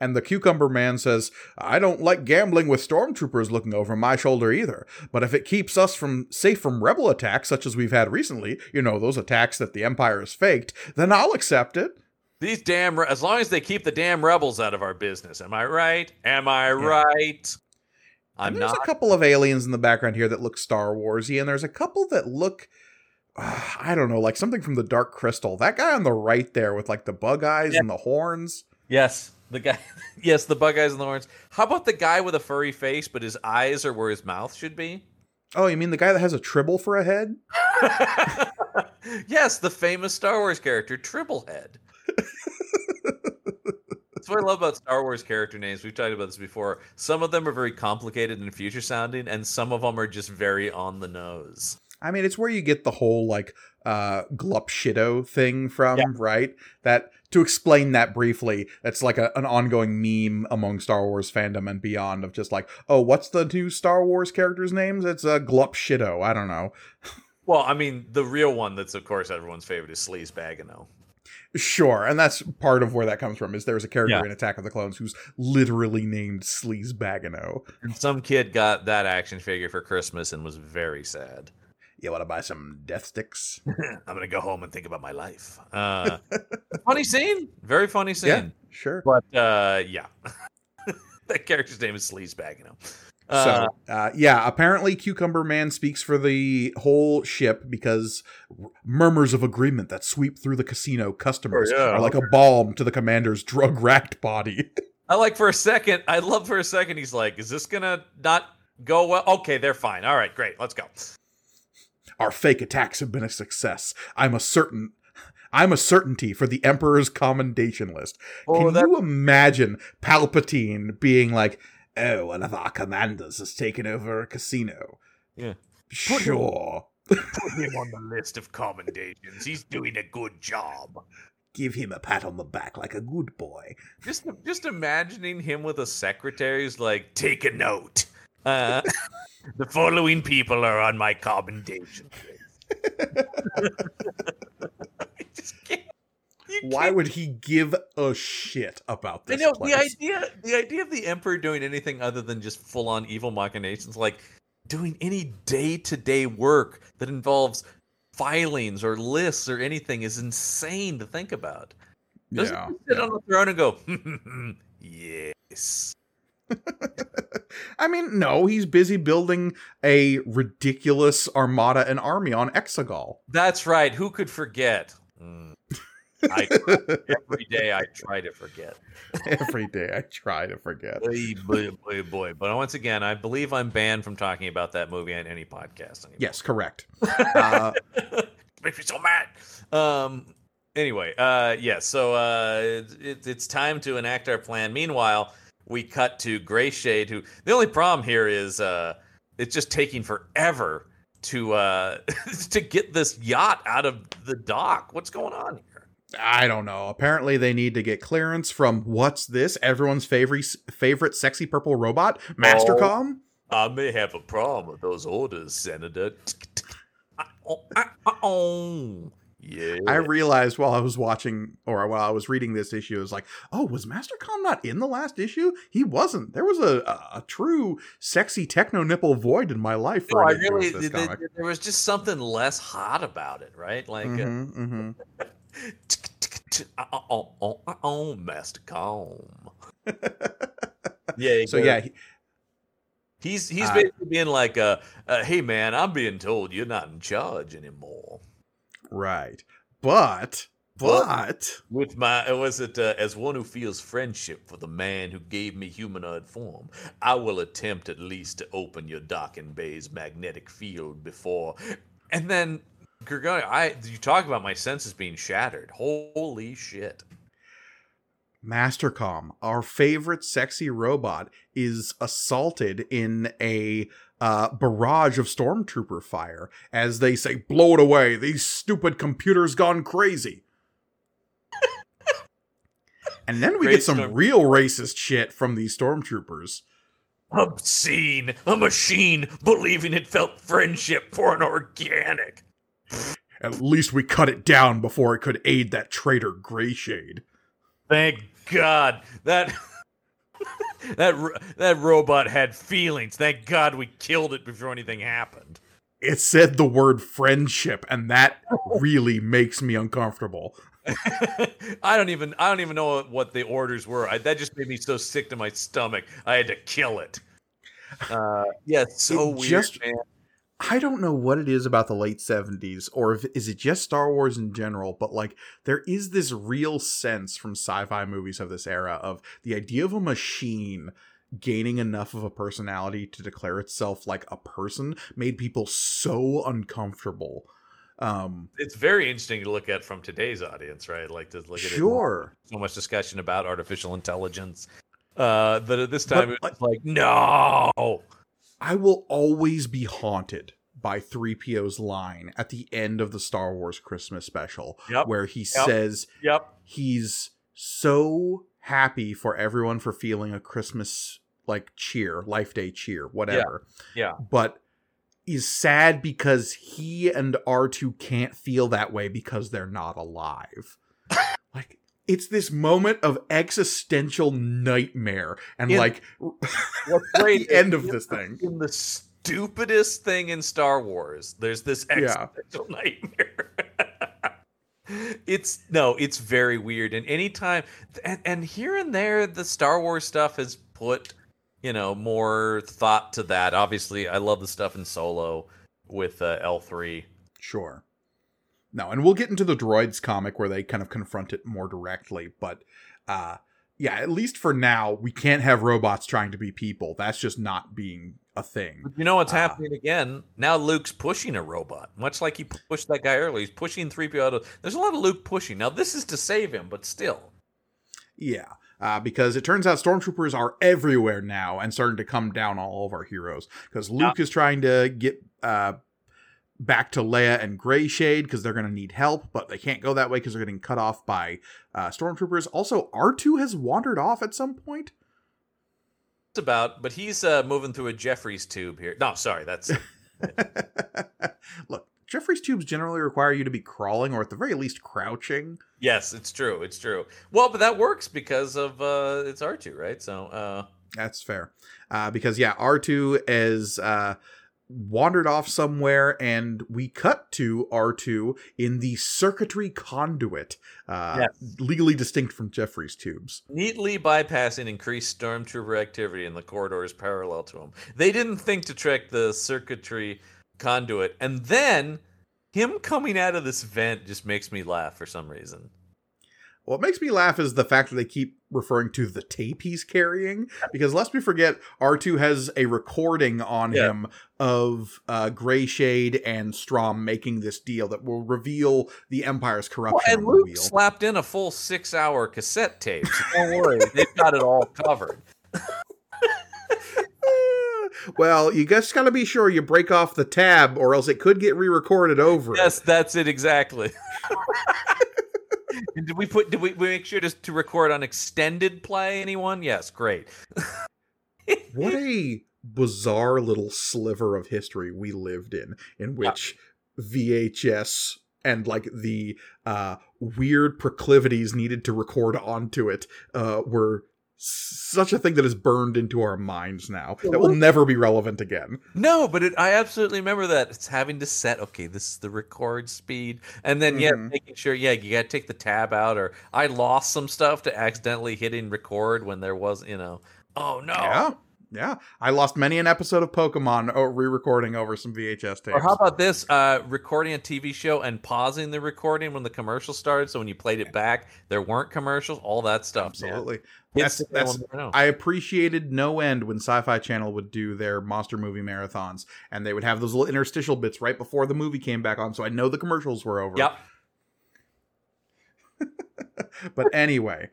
And the cucumber man says, I don't like gambling with stormtroopers looking over my shoulder either. But if it keeps us from safe from rebel attacks such as we've had recently, you know, those attacks that the Empire has faked, then I'll accept it. These damn, re- as long as they keep the damn rebels out of our business, am I right? Am I right? I'm and there's not. a couple of aliens in the background here that look Star Warsy, and there's a couple that look uh, I don't know, like something from the Dark Crystal. That guy on the right there with like the bug eyes Yeah. and the horns. Yes, the guy. yes, the bug eyes and the horns. How about the guy with a furry face, but his eyes are where his mouth should be? Oh, you mean the guy that has a tribble for a head? yes, the famous Star Wars character Tribblehead. That's what I love about Star Wars character names. We've talked about this before. Some of them are very complicated and future sounding, and some of them are just very on the nose. I mean, it's where you get the whole like uh glup shitto thing from, Yeah. right? That to explain that briefly, that's like a, an ongoing meme among Star Wars fandom and beyond of just like, oh, what's the new Star Wars characters' names? It's a uh, glup shitto. I don't know. Well, I mean, the real one that's, of course, everyone's favorite is Sleazebaggano. Sure, and that's part of where that comes from. Is there's a character Yeah. in Attack of the Clones who's literally named Sleazebaggano. And some kid got that action figure for Christmas and was very sad. You want to buy some death sticks? I'm going to go home and think about my life. Uh, funny scene. Very funny scene. Yeah, sure. But uh, yeah, that character's name is Sleazebaggano. Uh, so, uh, yeah, apparently Cucumber Man speaks for the whole ship because r- murmurs of agreement that sweep through the casino customers Oh, yeah. are like a balm to the commander's drug-racked body. I like for a second. I love for a second. He's like, "Is this gonna not go well?" Okay, they're fine. All right, great. Let's go. Our fake attacks have been a success. I'm a certain. I'm a certainty for the Emperor's commendation list. Oh, Can Oh, that- you imagine Palpatine being like, "Oh, one of our commanders has taken over a casino"? Yeah. Sure. Put him on the list of commendations. He's doing a good job. Give him a pat on the back like a good boy. Just, just imagining him with a secretary who's like, "Take a note. Uh, the following people are on my commendation list." I just can't. You Why would he give a shit about I this know place? the idea. The idea of the emperor doing anything other than just full on evil machinations, like doing any day to day work that involves filings or lists or anything, is insane to think about. Doesn't yeah. he sit yeah. on the throne and go, hmm, hmm, hmm, yes. I mean, no, he's busy building a ridiculous armada and army on Exegol. That's right. Who could forget? Mm. I every day I try to forget. Every day I try to forget. Boy, boy, boy, boy. But once again, I believe I'm banned from talking about that movie on any podcast anymore. Yes, correct. Uh, makes me so mad. Um. Anyway, uh, yeah. So uh, it, it's time to enact our plan. Meanwhile, we cut to Gray Shade, who the only problem here is uh, it's just taking forever to uh to get this yacht out of the dock. What's going on here? I don't know. Apparently, they need to get clearance from what's this? Everyone's favorite favorite sexy purple robot, Mastercom. I may have a problem with those orders, Senator. Yeah. I realized while I was watching or while I was reading this issue, I was like, "Oh, was Master Mastercom not in the last issue? He wasn't. There was a a, a true sexy techno nipple void in my life No, I an issue of really this th- comic." th- there was just something less hot about it, right? Like uh, oh, oh, oh, oh. Yeah. so yeah, he- he's he's uh, basically being like, uh, uh, "Hey man, I'm being told you're not in charge anymore." Right. But But- With my, uh, was it uh, as one who feels friendship for the man who gave me humanoid form, I will attempt at least to open your docking bay's magnetic field before. And then, Gregor, I you talk about my senses being shattered. Holy shit! Mastercom, our favorite sexy robot, is assaulted in a uh, barrage of stormtrooper fire as they say, "Blow it away! These stupid computers gone crazy." and then we Great get some storm- real racist shit from these stormtroopers. Obscene, a machine believing it felt friendship for an organic. At least we cut it down before it could aid that traitor Greyshade. Thank God that that ro- that robot had feelings. Thank God we killed it before anything happened. It said the word friendship, and that really makes me uncomfortable. I don't even I don't even know what the orders were. I, that just made me so sick to my stomach. I had to kill it. Uh, yeah, so It weird, just- man. I don't know what it is about the late 70s or if is it just Star Wars in general, but like there is this real sense from sci-fi movies of this era of the idea of a machine gaining enough of a personality to declare itself like a person made people so uncomfortable. Um It's very interesting to look at from today's audience, right? Like to look at it. sure. So much discussion about artificial intelligence. Uh, but at this time, But, it was like, no. I will always be haunted by 3PO's line at the end of the Star Wars Christmas special Yep. where he Yep. says Yep. he's so happy for everyone for feeling a Christmas like cheer, life day cheer, whatever. Yeah. But is sad because he and R2 can't feel that way because they're not alive. It's this moment of existential nightmare and In- like What's great the end of this thing. in the stupidest thing in Star Wars. There's this Yeah. existential nightmare. it's no, it's very weird. And anytime, and, and here and there, the Star Wars stuff has put, you know, more thought to that. Obviously, I love the stuff in Solo with uh, L three. Sure. No, and we'll get into the droids comic where they kind of confront it more directly, but uh yeah, at least for now, we can't have robots trying to be people. That's just not being a thing. You know what's Ah. happening again? Now Luke's pushing a robot, much like he pushed that guy earlier. He's pushing three PO out of. There's a lot of Luke pushing. Now this is to save him, but still. Yeah, uh, because it turns out stormtroopers are everywhere now and starting to come down on all of our heroes. Because Luke is trying to get uh, back to Leia and Gray Shade because they're going to need help, but they can't go that way because they're getting cut off by uh, stormtroopers. Also, R2 has wandered off at some point. It's about, but he's uh, moving through a Jefferies tube here. No, sorry, that's Look, Jefferies tubes generally require you to be crawling or at the very least crouching. Yes, it's true. It's true. Well, but that works because of uh it's R2, right? So, uh That's fair. Uh, because yeah, R2 is uh, wandered off somewhere, and we cut to R2 in the circuitry conduit, uh, Yes. legally distinct from Jefferies tubes. neatly bypassing increased stormtrooper activity in the corridors parallel to him. They didn't think to check the circuitry conduit, and then him coming out of this vent just makes me laugh for some reason. What makes me laugh is the fact that they keep referring to the tape he's carrying, because lest we forget, R2 has a recording on Yeah. him of uh, Gray Shade and Strom making this deal that will reveal the Empire's Well, corruption and on Luke wheel. slapped in a full six-hour cassette tape. So don't worry, they've got it all covered. well, you just got to be sure you break off the tab, or else it could get re-recorded over. it. Yes, that's it exactly. And did we put? Did we, we make sure to, to record on extended play? Anyone? Yes, great. What a bizarre little sliver of history we lived in, in which VHS and like the uh, weird proclivities needed to record onto it uh, were such a thing that is burned into our minds now that will never be relevant again. No, but it, I absolutely remember that. It's having to set, okay, this is the record speed. And then, yeah, Mhm. making sure, yeah, you got to take the tab out. Or I lost some stuff to accidentally hitting record when there was, you know, oh no. Yeah. Yeah, I lost many an episode of Pokemon oh, re-recording over some VHS tapes. Or how about this? Uh, recording a TV show and pausing the recording when the commercial started. So when you played it back, there weren't commercials, all that stuff. Absolutely. That's that's and wanna know. I appreciated no end when Sci-Fi Channel would do their monster movie marathons, and they would have those little interstitial bits right before the movie came back on, so I know the commercials were over. Yep. But anyway,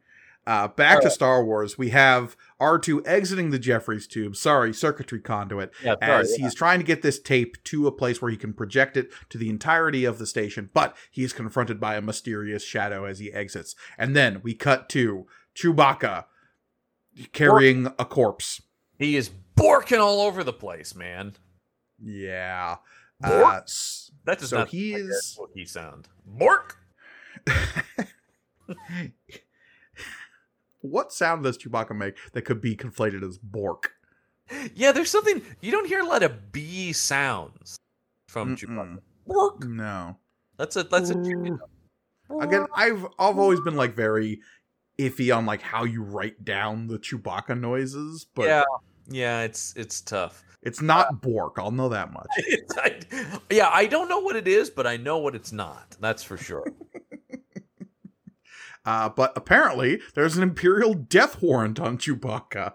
uh, back to Star Wars. We have R2 exiting the Jefferies tube. Sorry, circuitry conduit. Yeah, sorry, as yeah. he's trying to get this tape to a place where he can project it to the entirety of the station, but he is confronted by a mysterious shadow as he exits. And then we cut to Chewbacca carrying a corpse. He is borking all over the place, man. Yeah. Bork? Uh, That does So not he is- Wookiee sound. Bork. what sound does Chewbacca make that could be conflated as Bork? Yeah, there's something you don't hear a lot of B sounds from Mm-mm. Chewbacca. Bork. No. That's a that's a chicken. Again, I've I've always been like very iffy on like how you write down the Chewbacca noises, but yeah, yeah, it's it's tough. it's not uh, Bork. I'll know that much. I, yeah, I don't know what it is, but I know what it's not. That's for sure. Uh, but apparently, there's an Imperial death warrant on Chewbacca.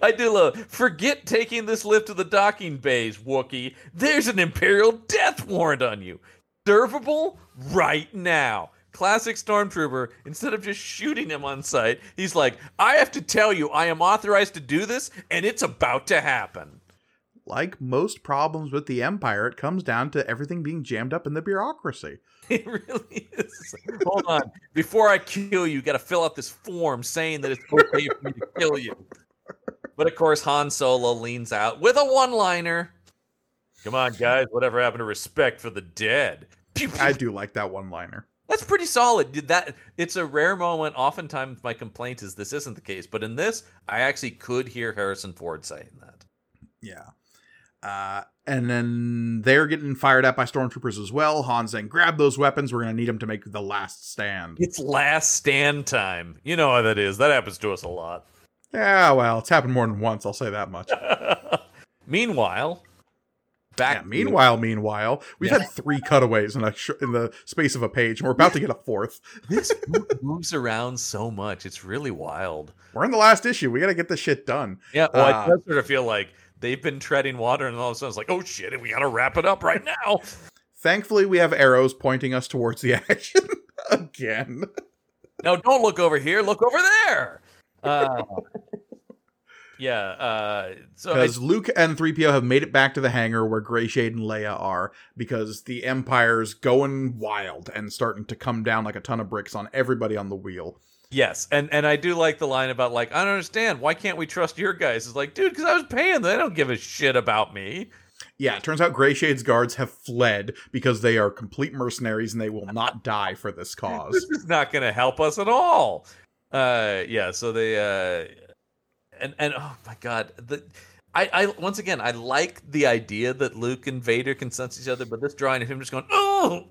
I do love. Forget taking this lift to the docking bays, Wookiee. There's an Imperial death warrant on you. Servable right now. Classic Stormtrooper, instead of just shooting him on sight, he's like, I have to tell you, I am authorized to do this, and it's about to happen. Like most problems with the Empire, it comes down to everything being jammed up in the bureaucracy. It really is. Hold on. Before I kill you, you got to fill out this form saying that it's okay for me to kill you. But of course, Han Solo leans out with a one liner. Come on, guys. Whatever happened to respect for the dead? Pew, pew. I do like that one-liner. That's pretty solid. That it's a rare moment. Oftentimes, my complaint is this isn't the case, but in this, I actually could hear Harrison Ford saying that. Yeah. Uh, and then they're getting fired at by stormtroopers as well. Han saying, "Grab those weapons. We're going to need them to make the last stand." It's last stand time. You know how that is. That happens to us a lot. Yeah, well, it's happened more than once. I'll say that much. Meanwhile, back. Yeah, meanwhile, meanwhile, we've Yeah. had three cutaways in a sh- in the space of a page, and we're about to get a fourth. this moves around so much. It's really wild. We're in the last issue. We got to get this shit done. Yeah, well, Uh, I sort of feel like they've been treading water, and all of a sudden it's like, oh shit, we got to wrap it up right now. Thankfully, we have arrows pointing us towards the action again. no, don't look over here. Look over there. Uh, yeah. Uh, so Because Luke and 3PO have made it back to the hangar where Gray Shade and Leia are, because the Empire's going wild and starting to come down like a ton of bricks on everybody on the wheel. Yes, and and I do like the line about like I don't understand why can't we trust your guys? It's like, dude, because I was paying them. They don't give a shit about me. Yeah, it turns out Gray Shade's guards have fled because they are complete mercenaries and they will not die for this cause. This is not going to help us at all. Uh, yeah. So they uh, and and oh my god, the I I once again I like the idea that Luke and Vader can sense each other, but this drawing of him just going, oh,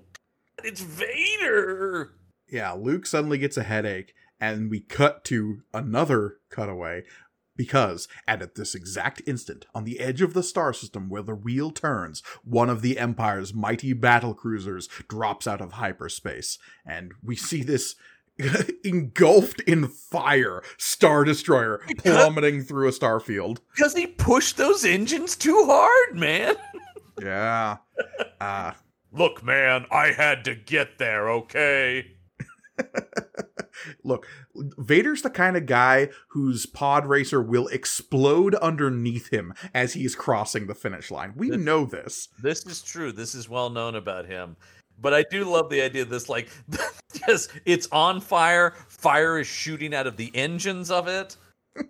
it's Vader. Yeah, Luke suddenly gets a headache, and we cut to another cutaway because, and at this exact instant, on the edge of the star system where the wheel turns, one of the Empire's mighty battle cruisers drops out of hyperspace, and we see this. engulfed in fire star destroyer plummeting through a star field Because he pushed those engines too hard, man. yeah uh Look, man, I had to get there, okay? Look, Vader's the kind of guy whose pod racer will explode underneath him as he's crossing the finish line. We This- know this. This is true. This is well known about him. But I do love the idea of this like yes, it's on fire, fire is shooting out of the engines of it.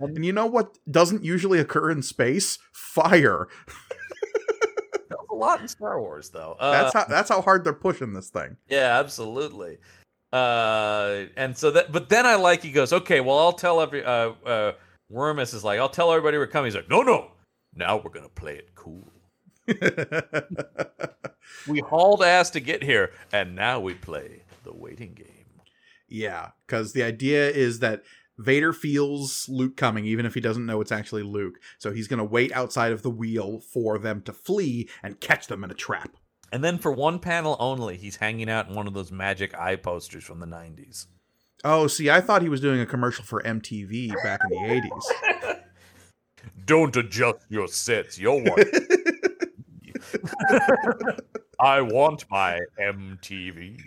And you know what doesn't usually occur in space? Fire. That was a lot in Star Wars though. Uh, That's how that's how hard they're pushing this thing. yeah, absolutely. Uh and so that but then I like he goes, "Okay, well I'll tell every uh uh Wormus is like, "I'll tell everybody we're coming." He's like, "No, no. Now we're going to play it cool." We hauled ass to get here and now we play the waiting game. yeah, because the idea is that Vader feels Luke coming, even if he doesn't know it's actually Luke. So he's going to wait outside of the wheel for them to flee and catch them in a trap. And then for one panel only, he's hanging out in one of those magic eye posters from the 90s. Oh, see, I thought he was doing a commercial for MTV back in the 80s. Don't adjust your sets. You're one. I want my MTV.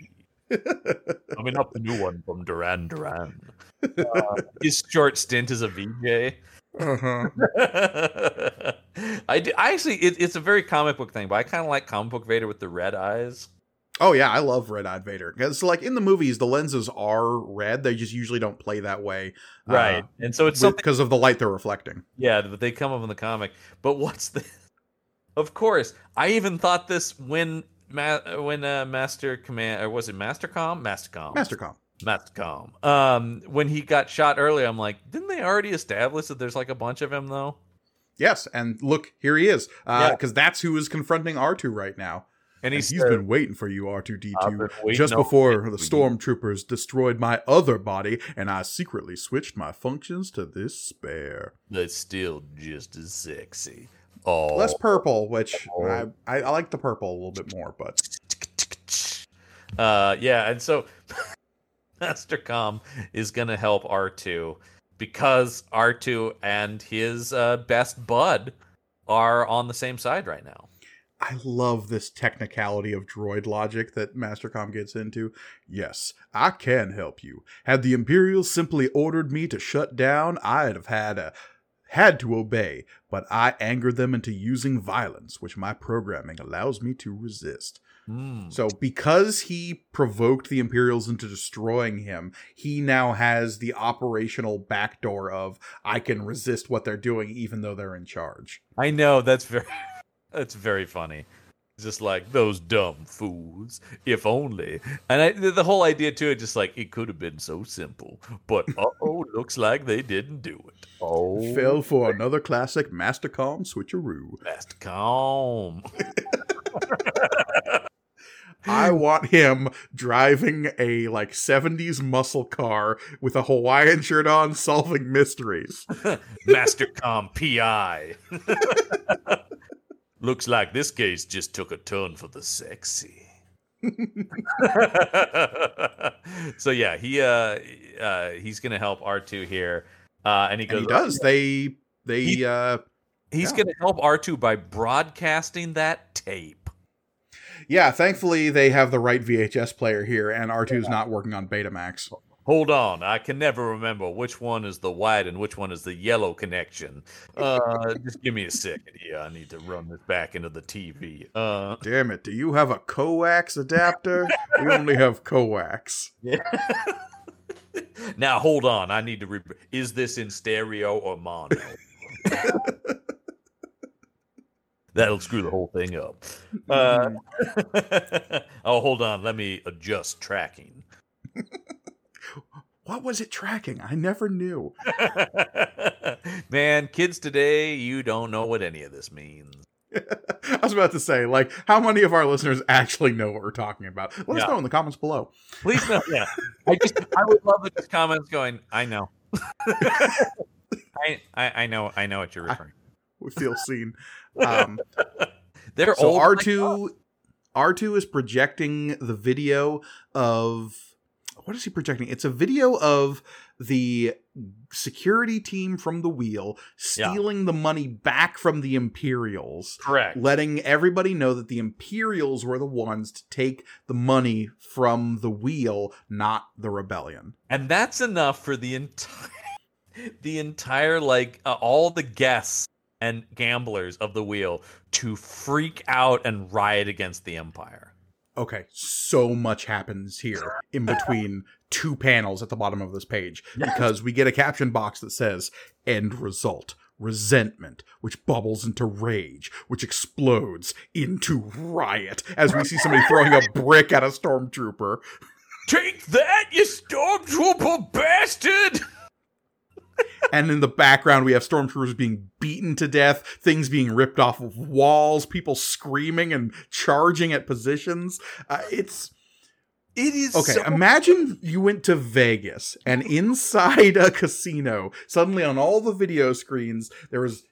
Coming not the new one from Duran Duran. Uh, his short stint as a VJ. Uh-huh. I, do, I actually, it, it's a very comic book thing, but I kind of like comic book Vader with the red eyes. Oh yeah, I love Red Eyed Vader because like in the movies, the lenses are red. They just usually don't play that way, Right. and so it's something because of the light they're reflecting. Yeah, but they come up in the comic. But what's the? Of course, I even thought this when Ma- when uh, Master Command or was it Mastercom? Mastercom. Mastercom. Mastercom. Um, when he got shot earlier, I'm like, didn't they already establish that there's like a bunch of him though? Yes, and look, here he is. Uh, Yeah. because that's who is confronting R two right now. And And he's, he's been waiting for you, R two D two. Just before the for you." stormtroopers destroyed my other body, and I secretly switched my functions to this spare. that's still just as sexy. Oh, Less purple, which Oh. I, I I like the purple a little bit more, but Uh, yeah, and so Mastercom is gonna help R2 because R2 and his uh, best bud are on the same side right now. I love this technicality of droid logic that Mastercom gets into. Yes, I can help you. Had the Imperials simply ordered me to shut down, I'd have had a had to obey, but I angered them into using violence, which my programming allows me to resist. Hmm. So, because he provoked the Imperials into destroying him, he now has the operational backdoor of I can resist what they're doing even though they're in charge. I know that's very that's very funny. Just like those dumb fools. If only. And I, the the whole idea too, just like it could have been so simple, but oh, looks like they didn't do it. Oh, Fell for another classic Mastercom switcheroo. mastercom. I want him driving a like 70s muscle car with a Hawaiian shirt on solving mysteries. Mastercom PI. Looks like this case just took a turn for the sexy. so yeah, he uh, uh he's gonna help R2 here. Uh and he And he does. They they He- uh he's yeah. gonna help R2 by broadcasting that tape. yeah, thankfully they have the right VHS player here and R2's not working on Betamax. Hold on, I can never remember which one is the white and which one is the yellow connection. Uh just give me a second here. I need to run this back into the TV. Uh Damn it, do you have a coax adapter? we only have coax. Yeah. now hold on. I need to. Re- is this in stereo or mono? That'll screw the whole thing up. Uh, oh, hold on. Let me adjust tracking. What was it tracking? I never knew. Man, kids today, you don't know what any of this means. I was about to say, like, how many of our listeners actually know what we're talking about? Let Yeah. us know in the comments below. Please know. Yeah, I just I would love the comments going. I know. I, I I know I know what you're referring. We feel seen. Um, They're so old. R two R two is projecting the video of what is he projecting? It's a video of the security team from the wheel Yeah. stealing the money back from the Imperials. correct. letting everybody know that the Imperials were the ones to take the money from the wheel, not the rebellion. and that's enough for the entire the entire like uh, all the guests and gamblers of the wheel to freak out and riot against the empire Okay, so much happens here in between two panels at the bottom of this page because we get a caption box that says end result resentment which bubbles into rage which explodes into riot as we see somebody throwing a brick at a stormtrooper. Take that you stormtrooper bastard and in the background we have stormtroopers being beaten to death things being ripped off of walls people screaming and charging at positions. Uh, it's it is okay so- imagine you went to vegas and inside a casino suddenly on all the video screens there was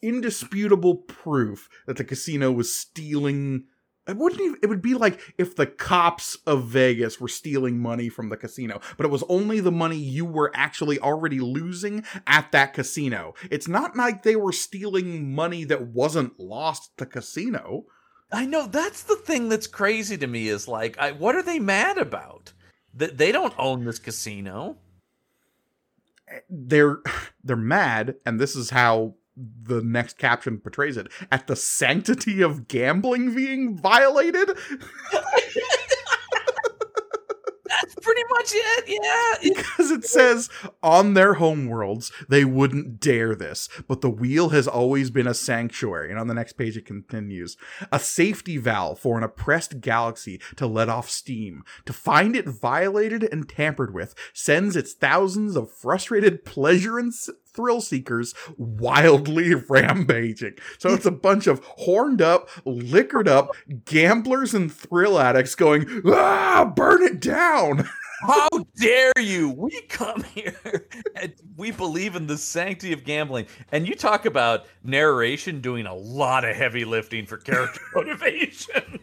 indisputable proof that the casino was stealing it wouldn't even it would be like if the cops of Vegas were stealing money from the casino, but it was only the money you were actually already losing at that casino. It's not like they were stealing money that wasn't lost to the casino. I know that's the thing that's crazy to me is like, I, what are they mad about? That they don't own this casino. Eh, they're they're mad, and this is how the next caption portrays it at the sanctity of gambling being violated. That's pretty much it. Yeah. Because it says on their homeworlds they wouldn't dare this but the wheel has always been a sanctuary and on the next page it continues a safety valve for an oppressed galaxy to let off steam to find it violated and tampered with sends its thousands of frustrated pleasure thrill seekers wildly rampaging so it's a bunch of horned up liquored up gamblers and thrill addicts going ah burn it down How dare you? We come here and we believe in the sanctity of gambling. And you talk about narration doing a lot of heavy lifting for character motivation.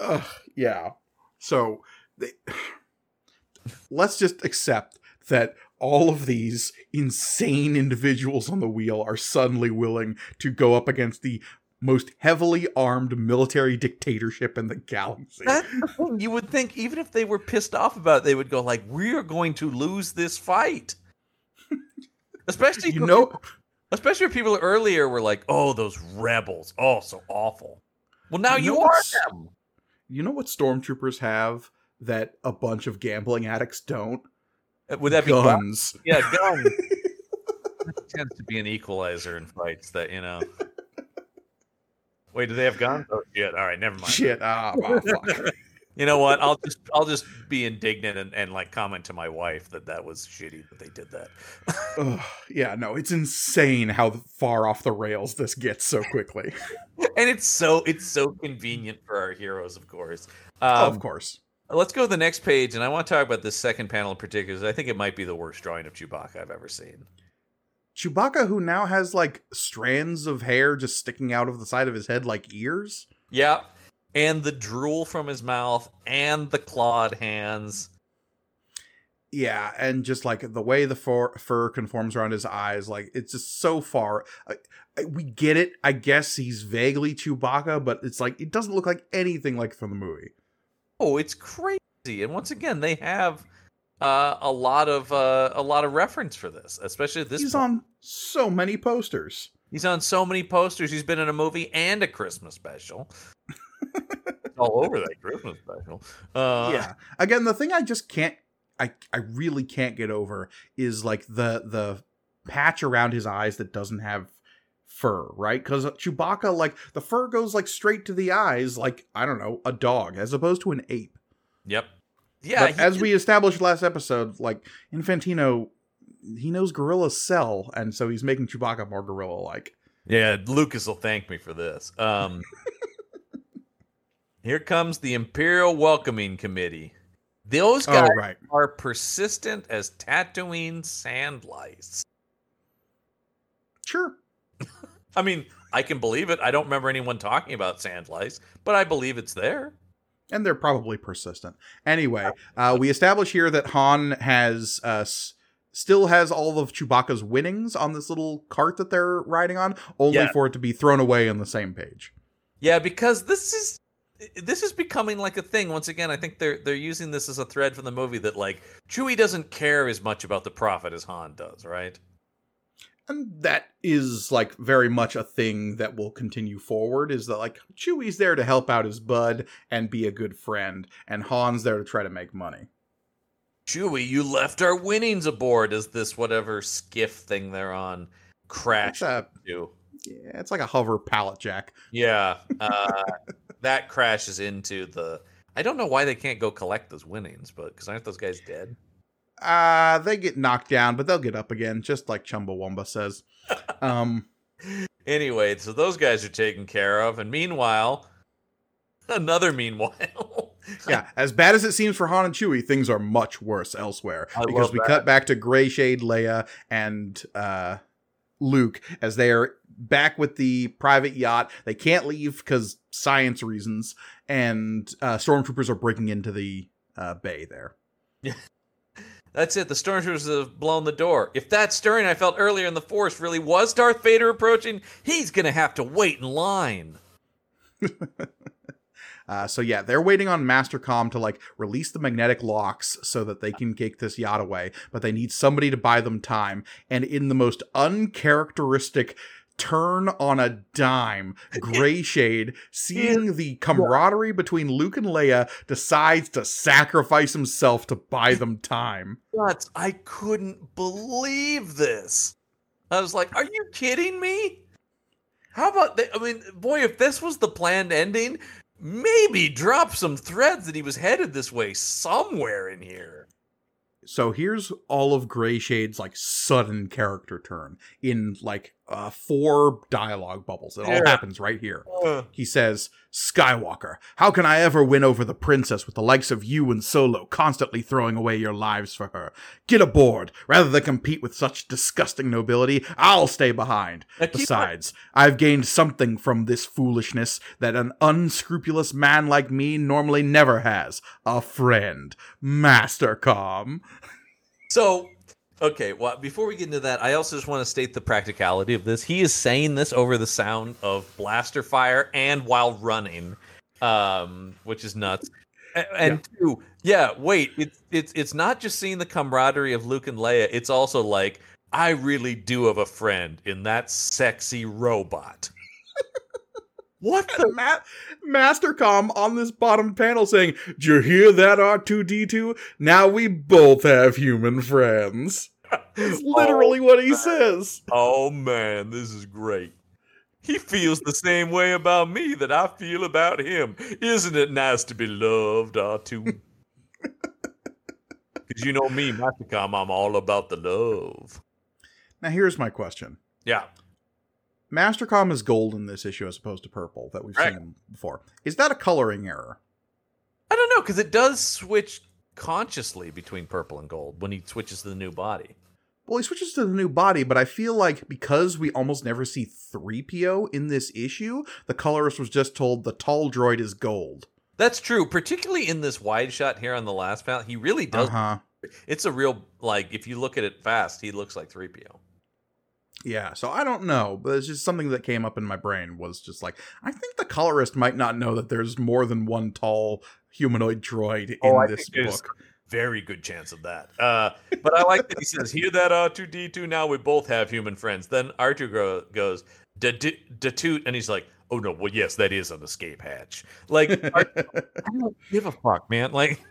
Ugh, yeah. So they, let's just accept that all of these insane individuals on the wheel are suddenly willing to go up against the most heavily armed military dictatorship in the galaxy. The. You would think even if they were pissed off about it, they would go like, "We are going to lose this fight." Especially you know, people- especially if people earlier were like, "Oh, those rebels! Oh, so awful." Well, now You you, know are them. you know what stormtroopers have that a bunch of gambling addicts don't? Would that be guns? Guns. Yeah, guns. That tends to be an equalizer in fights. That you know. Wait, do they have guns? Oh shit! All right, never mind. Shit. Ah, oh, fuck. You know what? I'll just I'll just be indignant and, and like comment to my wife that that was shitty that they did that. Ugh, yeah, no, it's insane how far off the rails this gets so quickly. and it's so it's so convenient for our heroes, of course. Um, Oh, of course. Let's go to the next page, and I want to talk about this second panel in particular. I think it might be the worst drawing of Chewbacca I've ever seen. Chewbacca, who now has like strands of hair just sticking out of the side of his head like ears. Yeah, and the drool from his mouth, and the clawed hands. Yeah, and just like the way the fur, fur conforms around his eyes, like it's just so far. I, I, we get it. I guess he's vaguely Chewbacca, but it's like it doesn't look like anything like from the movie. Oh, it's crazy! And once again, they have uh, a lot of uh, a lot of reference for this, especially this. he's point. on so many posters. He's on so many posters. He's been in a movie and a Christmas special. All over that Christmas special. Uh, yeah. Again, the thing I just can't, I I really can't get over is like the the patch around his eyes that doesn't have fur, right? Because Chewbacca, like the fur goes like straight to the eyes, like I don't know, a dog, as opposed to an ape. Yep. Yeah. but as we established last episode, like Infantino, he knows gorillas sell, and so he's making Chewbacca more gorilla-like. Yeah, Lucas will thank me for this. Um, here comes the Imperial Welcoming Committee. Those guys oh, right. are persistent as Tatooine sand lice. Sure. I mean, I can believe it. I don't remember anyone talking about sand lice, but I believe it's there. And they're probably persistent. Anyway, uh, we establish here that Han has uh, s- still has all of Chewbacca's winnings on this little cart that they're riding on, only Yeah. for it to be thrown away on the same page. Yeah, because this is this is becoming like a thing. Once again, I think they're they're using this as a thread from the movie that like Chewie doesn't care as much about the profit as Han does, right? And that is like very much a thing that will continue forward. Is that like Chewie's there to help out his bud and be a good friend, and Han's there to try to make money. Chewie, you left our winnings aboard as this whatever skiff thing they're on crashed It's a, into. yeah, it's like a hover pallet jack. Yeah, uh, that crashes into the. I don't know why they can't go collect those winnings, but because aren't those guys dead? Uh, they get knocked down, but they'll get up again, just like Chumbawamba says. Um, Anyway, so those guys are taken care of, and meanwhile, another meanwhile. yeah, as bad as it seems for Han and Chewie, things are much worse elsewhere I because we that. cut back to Gray Shade, Leia, and uh, Luke as they are back with the private yacht. They can't leave because science reasons, and uh, stormtroopers are breaking into the uh, bay there. That's it. The stormtroopers have blown the door. If that stirring I felt earlier in the forest really was Darth Vader approaching, he's gonna have to wait in line. Uh, so yeah, they're waiting on Mastercom to like release the magnetic locks so that they can take this yacht away, but they need somebody to buy them time. And in the most uncharacteristic turn on a dime, Gray Shade, seeing the camaraderie between Luke and Leia, decides to sacrifice himself to buy them time. Nuts! I couldn't believe this. I was like, "Are you kidding me?" How about they, I mean, boy, if this was the planned ending, maybe drop some threads that he was headed this way somewhere in here. So here's all of Gray Shade's like sudden character turn in like uh, four dialogue bubbles. It all Yeah. happens right here. He says, Skywalker, how can I ever win over the princess with the likes of you and Solo constantly throwing away your lives for her? Get aboard. Rather than compete with such disgusting nobility, I'll stay behind. Besides, I've gained something from this foolishness that an unscrupulous man like me normally never has. A friend. Master Mastercom. So, okay, well, before we get into that, I also just want to state the practicality of this. He is saying this over the sound of blaster fire and while running, um, which is nuts. A- And two, yeah, wait, it's it's it's not just seeing the camaraderie of Luke and Leia. It's also like I really do have a friend in that sexy robot. What the? Ma- Mastercom on this bottom panel saying, Did you hear that, R2D2? Now we both have human friends. That's oh, literally what he says. Oh man, this is great. He feels the same way about me that I feel about him. Isn't it nice to be loved, R2? Because you know me, Mastercom, I'm all about the love. Now, here's my question Yeah. Mastercom is gold in this issue as opposed to purple that we've Right. seen before. Is that a coloring error? I don't know, because it does switch consciously between purple and gold when he switches to the new body. Well, he switches to the new body, but I feel like because we almost never see 3PO in this issue, the colorist was just told the tall droid is gold. That's true, particularly in this wide shot here on the last panel. He really does. Uh huh. It's a real, like, if you look at it fast, he looks like 3PO. Yeah, so I don't know, but it's just something that came up in my brain was just like, I think the colorist might not know that there's more than one tall humanoid droid in Oh, this book. Very good chance of that. Uh, but I like that he says, "Hear that, R2D2? Now we both have human friends." Then R2 go, goes, "Datut," and he's like, "Oh no, well yes, that is an escape hatch." Like, I I don't give a fuck, man. Like,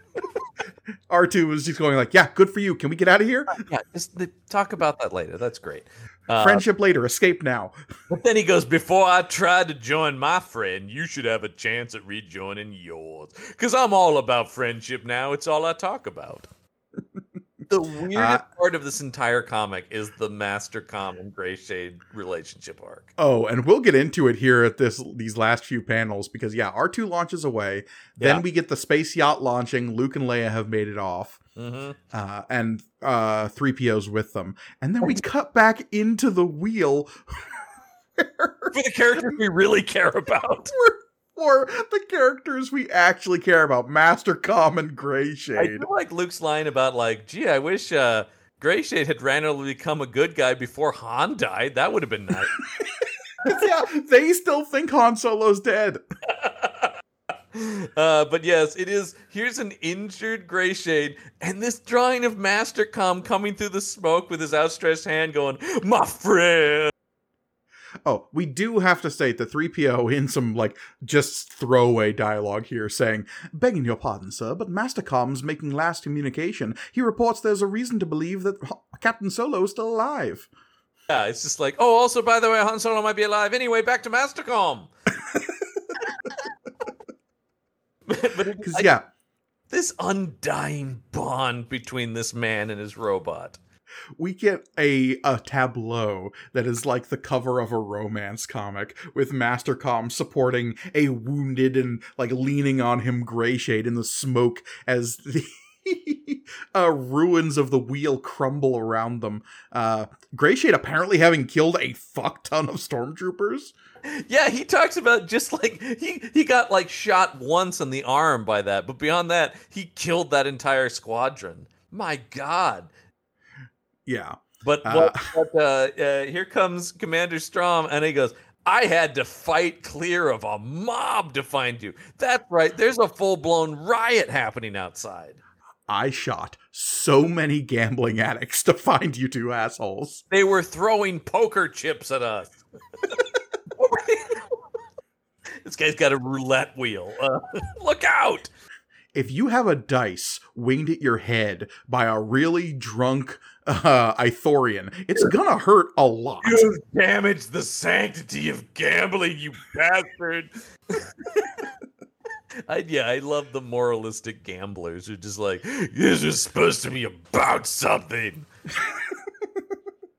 R2 was just going like, "Yeah, good for you. Can we get out of here? Yeah, just the, talk about that later. That's great. Uh, Friendship later. Escape now." But then he goes, Before I try to join my friend, you should have a chance at rejoining yours. Because I'm all about friendship now. It's all I talk about. the weirdest Uh, part of this entire comic is the Mastercom and Gray Shade relationship arc. Oh, and we'll get into it here at this these last few panels because yeah, R2 launches away. Then Yeah. we get the space yacht launching. Luke and Leia have made it off. Mm-hmm. Uh, and uh 3PO's with them. And then we cut back into the wheel For the characters we really care about. for the characters we actually care about, Mastercom and Gray Shade. I Shade. do like Luke's line about, like, gee, I wish uh, Gray Shade had randomly become a good guy before Han died. That would have been nice. yeah, they still think Han Solo's dead. uh, but yes, it is. Here's an injured Greyshade, and this drawing of Mastercom coming through the smoke with his outstretched hand, going, "My friend." Oh, we do have to state the 3PO in some like just throwaway dialogue here saying, Begging your pardon, sir, but Mastercom's making last communication. He reports there's a reason to believe that Captain Solo is still alive. Yeah, it's just like, oh, also by the way, Han Solo might be alive. Anyway, back to Master Com. but but it- Because, I- yeah, this undying bond between this man and his robot. we get a, a tableau that is like the cover of a romance comic with Mastercom supporting a wounded and like leaning on him Greyshade in the smoke as the uh, ruins of the wheel crumble around them. Uh, Greyshade apparently having killed a fuck ton of stormtroopers. Yeah, he talks about just like he he got like shot once in the arm by that, but beyond that, he killed that entire squadron. My God. Yeah. But Uh. what, what, uh, uh, here comes Commander Strom, and he goes, "I had to fight clear of a mob to find you." That's right. There's a full blown riot happening outside. I shot so many gambling addicts to find you two assholes. They were throwing poker chips at us. this guy's got a roulette wheel. Uh, look out! if you have a dice winged at your head by a really drunk uh, Ithorian, it's gonna hurt a lot. You've damaged the sanctity of gambling, you bastard. I, yeah, I love the moralistic gamblers who are just like, this is supposed to be about something.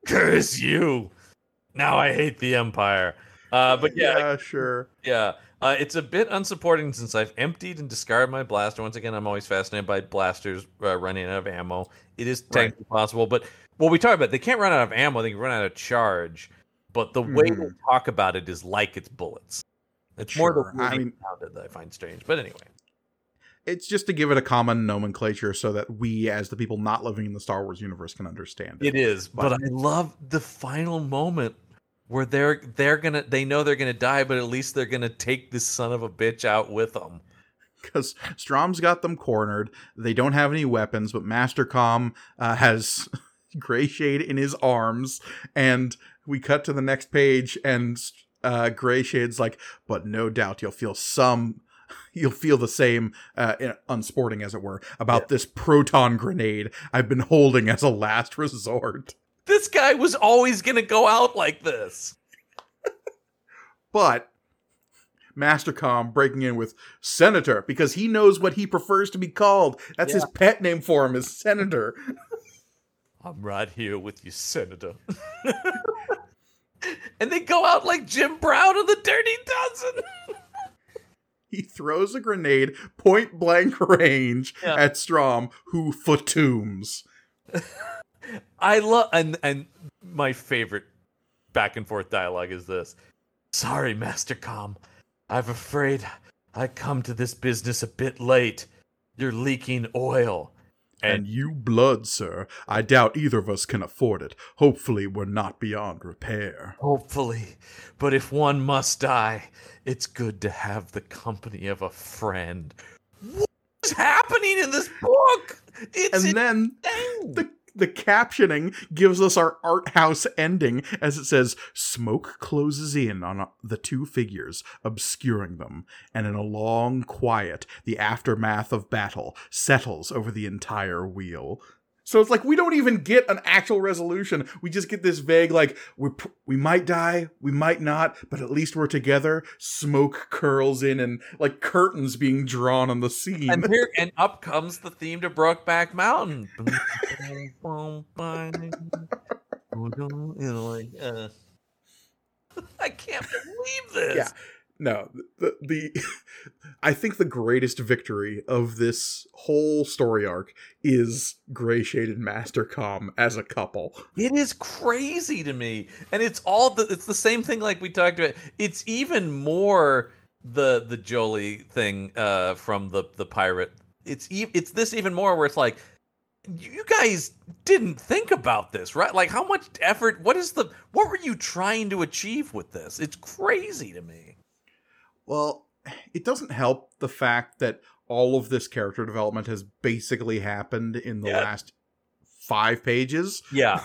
Curse you. Now I hate the Empire. Uh, but yeah, yeah, sure. yeah. Uh, it's a bit unsupporting since I've emptied and discarded my blaster. Once again, I'm always fascinated by blasters uh, running out of ammo. It is Right. technically possible, but what we talk about, they can't run out of ammo. They can run out of charge. But the way they Mhm. talk about it is like it's bullets. It's more Sure. the I wording mean- that I find strange. But anyway, It's just to give it a common nomenclature so that we, as the people not living in the Star Wars universe, can understand it. it is. But, But- I love the final moment where they're they're gonna they know they're gonna die, but at least they're gonna take this son of a bitch out with them. Because Strom's got them cornered. They don't have any weapons, but Mastercom uh, has Greyshade in his arms. And we cut to the next page, and uh, Greyshade's like, but no doubt you'll feel some. You'll feel the same, uh, in- unsporting as it were, about this proton grenade I've been holding as a last resort. This guy was always gonna go out like this. But Mastercom breaking in with Senator because he knows what he prefers to be called. That's his pet name for him is Senator. I'm right here with you, Senator. and they go out like Jim Brown of the Dirty Dozen. He throws a grenade point blank range Yeah. at Strom, who fatooms. I love and and my favorite back and forth dialogue is this. Sorry, Mastercom. I'm afraid I come to this business a bit late. You're leaking oil. And you blood, sir. I doubt either of us can afford it. Hopefully, we're not beyond repair. Hopefully. But if one must die, it's good to have the company of a friend. What's happening in this book? It's And then the the captioning gives us our art house ending as it says smoke closes in on uh, the two figures obscuring them and in a long quiet the aftermath of battle settles over the entire wheel so it's like we don't even get an actual resolution. We just get this vague, like we we might die, we might not, but at least we're together. Smoke curls in, and like curtains being drawn on the scene. And here and up comes the theme to Brokeback Mountain. you know, like, uh, I can't believe this. Yeah no the, the i think the greatest victory of this whole story arc is gray shaded mastercom as a couple. It is crazy to me and it's all the it's the same thing like we talked about. It's even more the the jolie thing uh from the the pirate. It's it's this even more where it's like you guys didn't think about this right? Like how much effort what is the what were you trying to achieve with this? It's crazy to me well, it doesn't help the fact that all of this character development has basically happened in the yeah. last five pages. Yeah.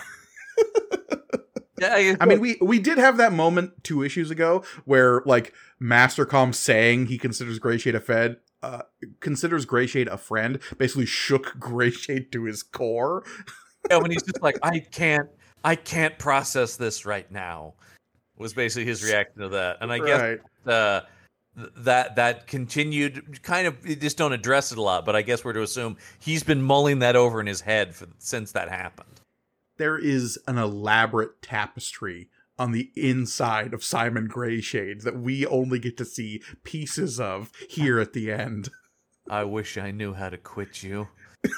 yeah, I, I mean, we we did have that moment two issues ago where like Mastercom saying he considers Greyshade a fed uh, considers Greyshade a friend basically shook Greyshade to his core. yeah, when he's just like, I can't, I can't process this right now, was basically his reaction to that, and I right. guess uh, that that continued kind of you just don't address it a lot but i guess we're to assume he's been mulling that over in his head for, since that happened. There is an elaborate tapestry on the inside of simon Greyshade that we only get to see pieces of here at the end. I wish i knew how to quit you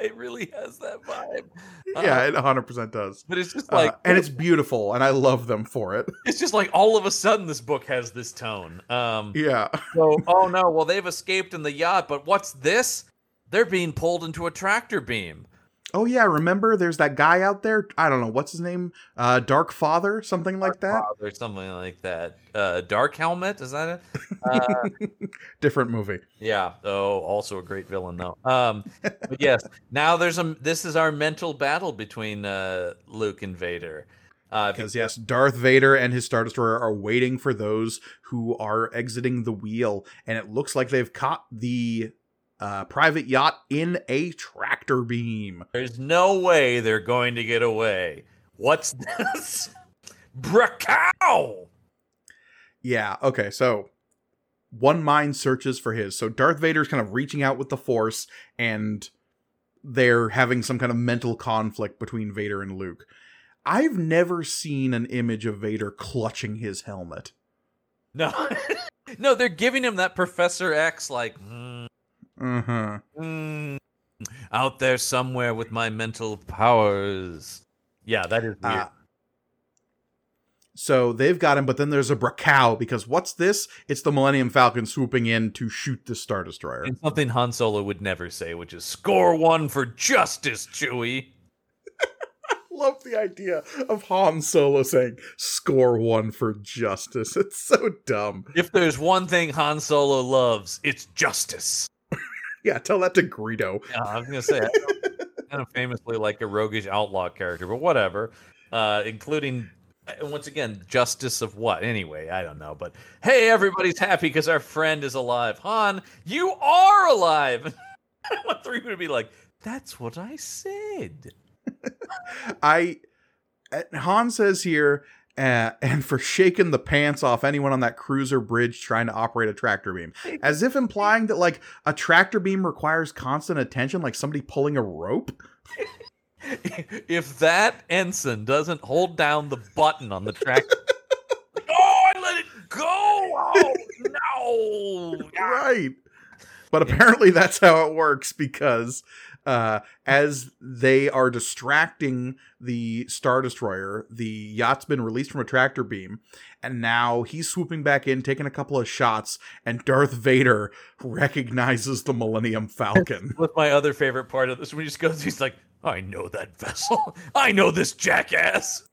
it really has that vibe. Yeah, it 100% does. But it's just like. Uh, and it's beautiful, and I love them for it. It's just like all of a sudden this book has this tone. Um, yeah. so, oh no, well, they've escaped in the yacht, but what's this? They're being pulled into a tractor beam. Oh yeah, remember there's that guy out there. I don't know what's his name. Uh, Dark Father, something Dark like that. Father, something like that. Uh, Dark Helmet is that it? Uh, Different movie. Yeah. Oh, also a great villain though. Um, but yes, now there's a. This is our mental battle between uh, Luke and Vader. Uh, because yes, Darth Vader and his Star Destroyer are waiting for those who are exiting the wheel, and it looks like they've caught the uh, private yacht in a tractor beam. There's no way they're going to get away. What's this? Bracow! Yeah, okay, so one mind searches for his. So Darth Vader's kind of reaching out with the Force, and they're having some kind of mental conflict between Vader and Luke. I've never seen an image of Vader clutching his helmet. No, no, they're giving him that Professor X like. Mm, Mm-hmm. Mm, out there somewhere with my mental powers. Yeah, that is weird. Uh, so they've got him, but then there's a Bracow because what's this? It's the Millennium Falcon swooping in to shoot the Star Destroyer. And something Han Solo would never say, which is score one for justice, Chewie. I love the idea of Han Solo saying score one for justice. It's so dumb. If there's one thing Han Solo loves, it's justice. Yeah, tell that to Greedo. Yeah, I was gonna say kind of famously like a roguish outlaw character, but whatever. Uh, including uh, once again, justice of what? Anyway, I don't know. But hey, everybody's happy because our friend is alive. Han, you are alive. I want three to be like, that's what I said. I Han says here uh, and for shaking the pants off anyone on that cruiser bridge trying to operate a tractor beam, as if implying that like a tractor beam requires constant attention, like somebody pulling a rope. if that ensign doesn't hold down the button on the tractor, oh, I let it go! Oh no! right. But apparently that's how it works because uh, as they are distracting the Star Destroyer. The yacht's been released from a tractor beam, and now he's swooping back in, taking a couple of shots, and Darth Vader recognizes the Millennium Falcon. With my other favorite part of this, when he just goes, he's like, I know that vessel. I know this jackass.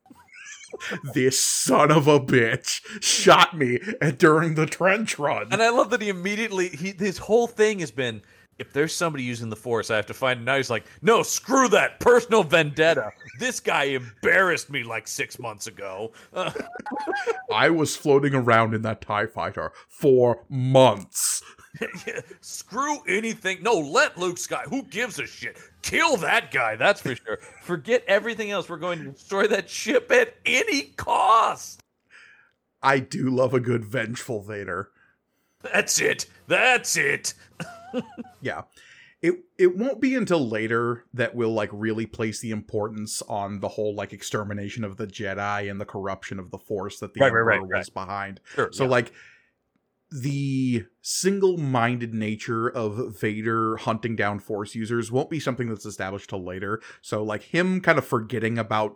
this son of a bitch shot me during the trench run. And I love that he immediately he his whole thing has been if there's somebody using the force, I have to find. Now he's like, no, screw that personal vendetta. this guy embarrassed me like six months ago. I was floating around in that TIE fighter for months. screw anything. No, let Luke Sky. Who gives a shit? Kill that guy. That's for sure. Forget everything else. We're going to destroy that ship at any cost. I do love a good vengeful Vader. That's it. That's it. yeah. It it won't be until later that we'll like really place the importance on the whole like extermination of the Jedi and the corruption of the Force that the Right, Emperor right, right, was behind. Sure. So like the single-minded nature of Vader hunting down Force users won't be something that's established till later. So like him kind of forgetting about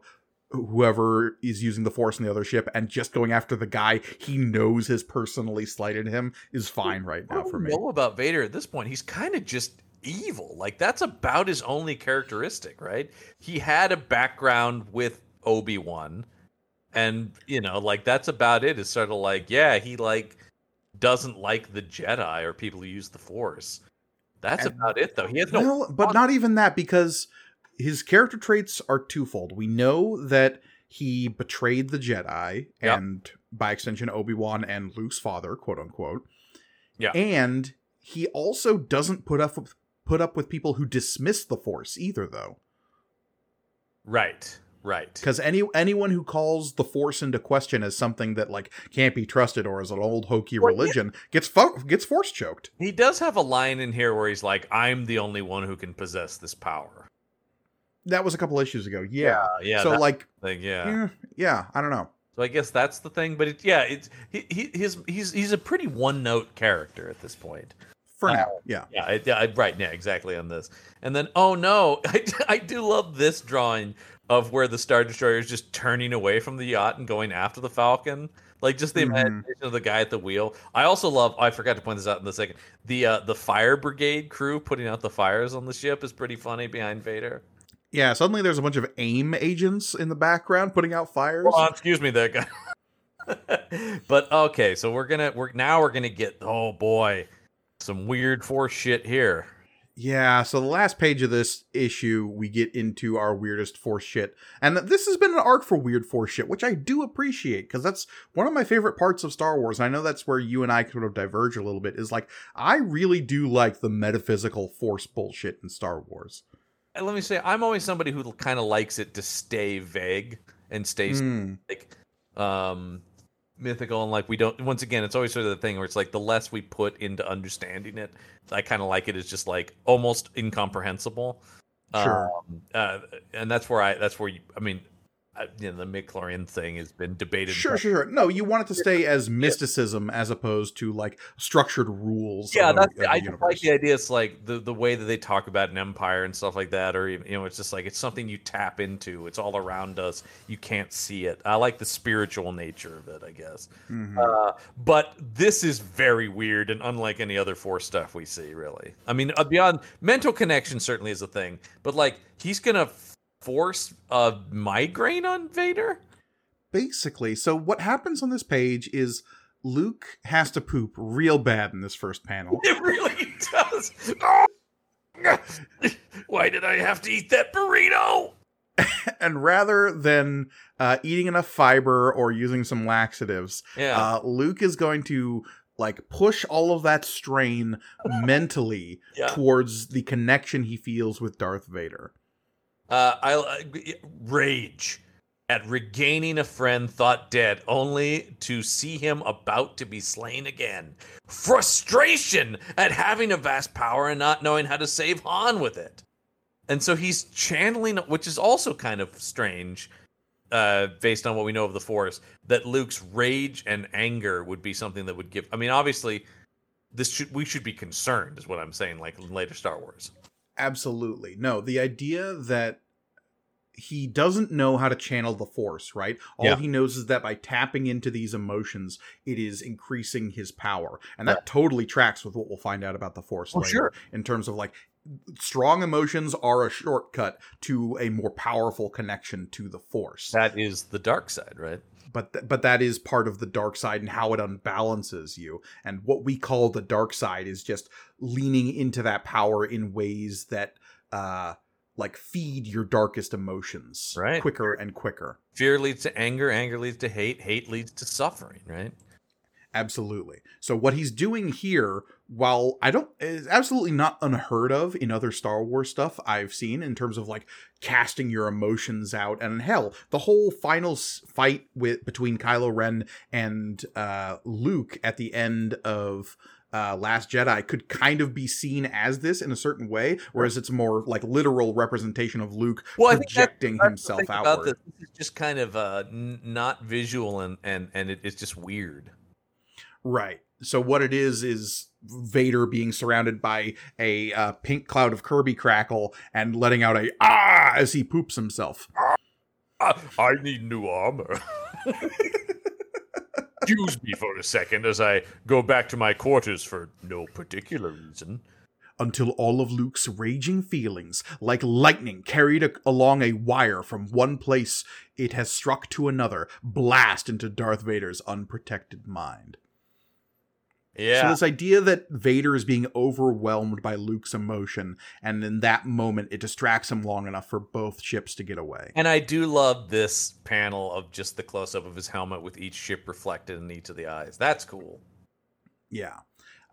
whoever is using the Force in the other ship and just going after the guy he knows has personally slighted him is fine right now for me. know about Vader at this point? He's kind of just evil. Like that's about his only characteristic, right? He had a background with Obi Wan, and you know, like that's about it. It's sort of like, yeah, he like doesn't like the Jedi or people who use the Force. That's And- about it, though. He has no. well, but not even that because his character traits are twofold. We know that he betrayed the Jedi Yep. and by extension Obi-Wan and Luke's father, quote unquote. Yeah. And he also doesn't put up with, put up with people who dismiss the force either though. Right, right. Cuz any anyone who calls the force into question as something that like can't be trusted or as an old hokey Well, yeah. religion gets fo- gets force choked. He does have a line in here where he's like, "I'm the only one who can possess this power." That was a couple issues ago. Yeah. yeah. so that like thing, yeah. yeah, yeah, I don't know. So I guess that's the thing. But it, yeah, it's he, he his he's he's a pretty one note character at this point. For Uh, now. Yeah. Yeah, I, I, right. Yeah, exactly on this. And then, oh no, I, I do love this drawing of where the Star Destroyer is just turning away from the yacht and going after the Falcon. Like just the Mhm. imagination of the guy at the wheel. I also love. I forgot to point this out in the second. The uh, the fire brigade crew putting out the fires on the ship is pretty funny behind Vader. Yeah, suddenly there's a bunch of AIM agents in the background putting out fires. On, excuse me, that guy. but okay, so we're gonna we're now we're gonna get oh boy, some weird force shit here. Yeah, so the last page of this issue, we get into our weirdest force shit. And this has been an arc for weird force shit, which I do appreciate, because that's one of my favorite parts of Star Wars. And I know that's where you and I sort of diverge a little bit, is like, I really do like the metaphysical force bullshit in Star Wars. Let me say, I'm always somebody who kind of likes it to stay vague and stay Mm, like um mythical and like we don't once again it's always sort of the thing where it's like the less we put into understanding it i kind of like it as just like almost incomprehensible Sure. um, uh, and that's where i that's where you i mean you know, the midichlorian thing has been debated Sure, sure, sure. No, you want it to stay as mysticism as opposed to like structured rules. yeah that's the i just like the idea it's like the the way that they talk about an empire and stuff like that or you know it's just like it's something you tap into it's all around us you can't see it i like the spiritual nature of it i guess Mhm. Uh, but this is very weird and unlike any other force stuff we see, really. I mean, uh, beyond mental connection certainly is a thing, but like he's gonna force a migraine on Vader. basically so what happens on this page is luke has to poop real bad in this first panel It really does. Oh! Why did I have to eat that burrito? and rather than uh, eating enough fiber or using some laxatives Yeah, uh, luke is going to like push all of that strain mentally yeah. towards the connection he feels with darth vader Uh, I I- rage at regaining a friend thought dead, only to see him about to be slain again. Frustration at having a vast power and not knowing how to save Han with it. And so he's channeling, which is also kind of strange, uh, based on what we know of the Force, that Luke's rage and anger would be something that would give. I mean, obviously, this should we should be concerned, is what I'm saying. Like in later Star Wars. absolutely no the idea that he doesn't know how to channel the force right all Yeah. he knows is that by tapping into these emotions it is increasing his power and that totally tracks with what we'll find out about the force Oh, later sure. in terms of like strong emotions are a shortcut to a more powerful connection to the force That is the dark side, right? but th- but that is part of the dark side and how it unbalances you and what we call the dark side is just leaning into that power in ways that uh like feed your darkest emotions Right. quicker and quicker Fear leads to anger, anger leads to hate, hate leads to suffering, right? Absolutely. So what he's doing here, while I don't, is absolutely not unheard of in other Star Wars stuff I've seen in terms of like casting your emotions out, and hell, the whole final fight with between Kylo Ren and uh, Luke at the end of. Uh, Last Jedi could kind of be seen as this in a certain way, whereas it's more like literal representation of Luke Well, I think that's- projecting That's the himself outward. this. This is just kind of uh, n- not visual and and and it, it's just weird. Right. So what it is is Vader being surrounded by a uh, pink cloud of Kirby crackle and letting out a ah as he poops himself. I need new armor. Excuse me for a second as I go back to my quarters for no particular reason. Until all of Luke's raging feelings, like lightning carried a- along a wire from one place it has struck to another, blast into Darth Vader's unprotected mind. So this idea that Vader is being overwhelmed by Luke's emotion, and in that moment it distracts him long enough for both ships to get away. and I do love this panel of just the close up of his helmet with each ship reflected in each of the eyes. That's cool. Yeah.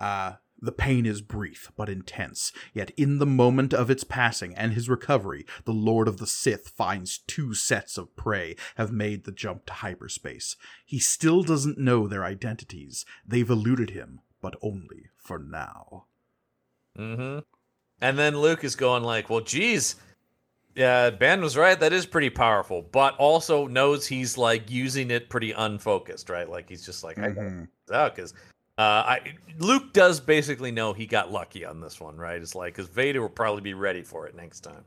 Uh, the pain is brief but intense, yet in the moment of its passing and his recovery, the Lord of the Sith finds two sets of prey have made the jump to hyperspace. He still doesn't know their identities. They've eluded him, but only for now. Mm-hmm. And then Luke is going like, "Well, geez, yeah, Ben was right. That is pretty powerful, but also knows he's like using it pretty unfocused, right? Like he's just like, I got Mhm. out because uh, I Luke does basically know he got lucky on this one, right? It's like because Vader will probably be ready for it next time.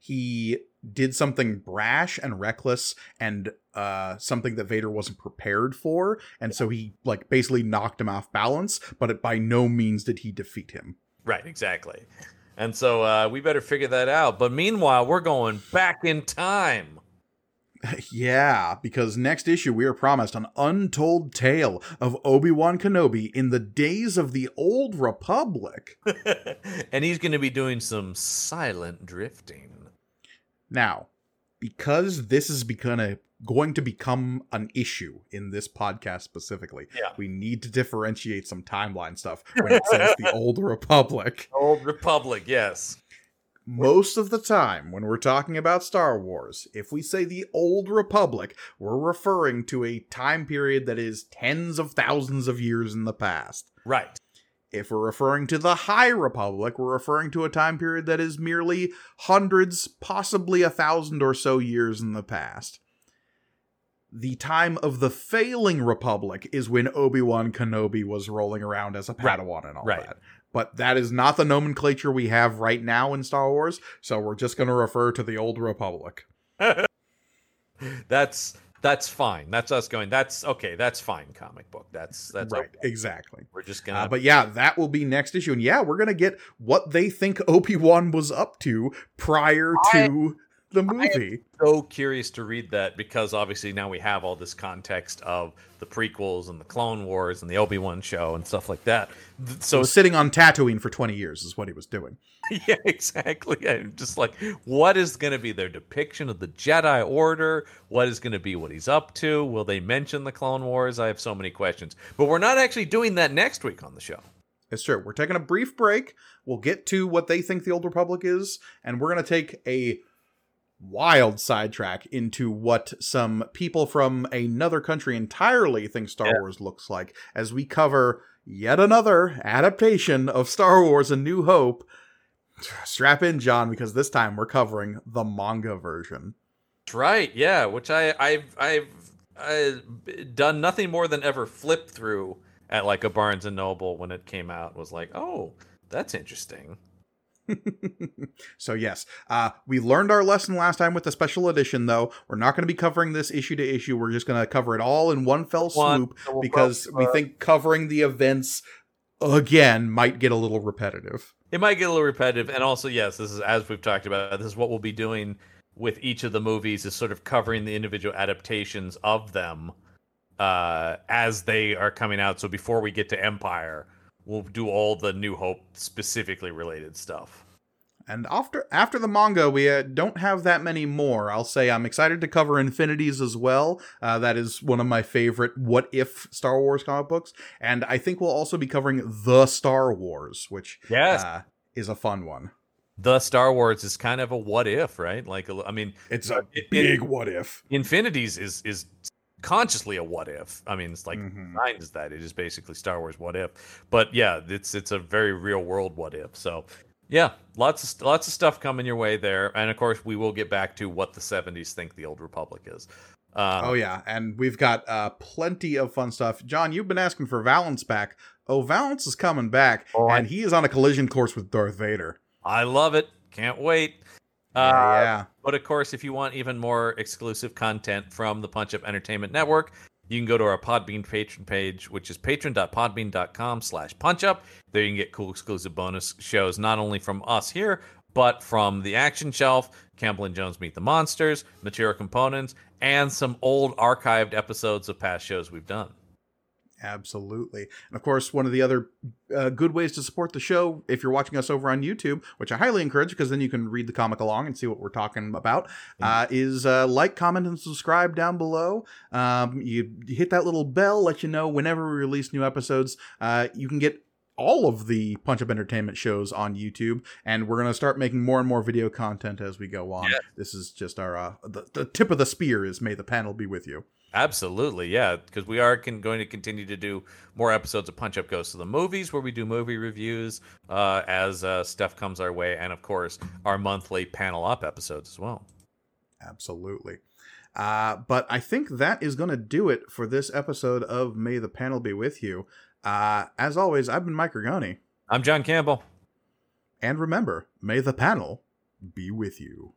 He did something brash and reckless and uh, something that Vader wasn't prepared for, and so he like basically knocked him off balance, but it by no means did he defeat him. Right, exactly. And so uh, we better figure that out. But meanwhile, we're going back in time. Yeah, because next issue we are promised an untold tale of Obi-Wan Kenobi in the days of the Old Republic. and he's going to be doing some silent drifting. Now, because this is gonna going to become an issue in this podcast specifically, Yeah. we need to differentiate some timeline stuff when it says the Old Republic. Old Republic, yes. Most of the time, when we're talking about Star Wars, if we say the Old Republic, we're referring to a time period that is tens of thousands of years in the past. Right. If we're referring to the High Republic, we're referring to a time period that is merely hundreds, possibly a thousand or so years in the past. The time of the failing Republic is when Obi Wan Kenobi was rolling around as a Right. Padawan and all Right. that. But that is not the nomenclature we have right now in Star Wars, so we're just going to refer to the Old Republic. That's that's fine. That's us going. That's okay. That's fine. Comic book. That's that's right, okay. exactly. We're just gonna. Uh, but yeah, that will be next issue. And yeah, we're going to get what they think Obi Wan was up to prior I- to the movie. so curious to read that because obviously now we have all this context of the prequels and the Clone Wars and the Obi Wan show and stuff like that. Th- So So sitting on Tatooine for 20 years is what he was doing. yeah, exactly. I'm just like, what is going to be their depiction of the Jedi Order? What is going to be what he's up to? Will they mention the Clone Wars? I have so many questions. But we're not actually doing that next week on the show. It's true. We're taking a brief break. We'll get to what they think the Old Republic is, and we're going to take a wild sidetrack into what some people from another country entirely think Star Yeah. Wars looks like as we cover yet another adaptation of Star Wars A New Hope. Strap in, John, because this time we're covering the manga version. That's right. Yeah, which I I've I've I've done nothing more than ever flip through at like a Barnes and Noble when it came out. Was like, oh, that's interesting. so yes, uh, we learned our lesson last time with the special edition. Though we're not going to be covering this issue to issue. We're just going to cover it all in one fell swoop we'll because we think covering the events again might get a little repetitive. it might get a little repetitive. And also, yes, this is as we've talked about. This is what we'll be doing with each of the movies is sort of covering the individual adaptations of them uh, as they are coming out. So before we get to Empire, we'll do all the New Hope specifically related stuff. And after after the manga, we uh, don't have that many more. I'll say I'm excited to cover Infinities as well. Uh, that is one of my favorite what if Star Wars comic books, and I think we'll also be covering the Star Wars, which yes. Uh, is a fun one. The Star Wars is kind of a what if, right? Like, I mean, it's a big it, what if. Infinities is is consciously a what if. I mean, it's like mm-hmm. is that it is basically Star Wars what if. But yeah, it's it's a very real world what if. So yeah, lots of lots of stuff coming your way there, and of course we will get back to what the '70s think the Old Republic is. Um, oh yeah, and we've got uh, plenty of fun stuff. John, you've been asking for Valance back. Oh, Valance is coming back, oh, and I... he is on a collision course with Darth Vader. I love it. Can't wait. Uh, yeah. But of course, if you want even more exclusive content from the Punch Up Entertainment Network, you can go to our Podbean patron page, which is patron.podbean.com slash punchup. There you can get cool exclusive bonus shows, not only from us here, but from the Action Shelf, Campbell and Jones Meet the Monsters, Material Components, and some old archived episodes of past shows we've done. Absolutely. And of course, one of the other uh, good ways to support the show, if you're watching us over on YouTube, which I highly encourage because then you can read the comic along and see what we're talking about, uh, is uh, like, comment, and subscribe down below. Um, you, hit that little bell, let you know whenever we release new episodes. Uh, you can get all of the Punch Up Entertainment shows on YouTube, and we're gonna start making more and more video content as we go on. Yeah. This is just our uh, the, the tip of the spear. Is may the panel be with you. Absolutely, yeah, because we are con- going to continue to do more episodes of Punch Up Goes to the Movies, where we do movie reviews uh, as uh, stuff comes our way, and of course our monthly panel up episodes as well. Absolutely. Uh, but I think that is going to do it for this episode of May the Panel Be With You. Uh, as always, I've been Mike Rigoni. I'm John Campbell. And remember, may the panel be with you.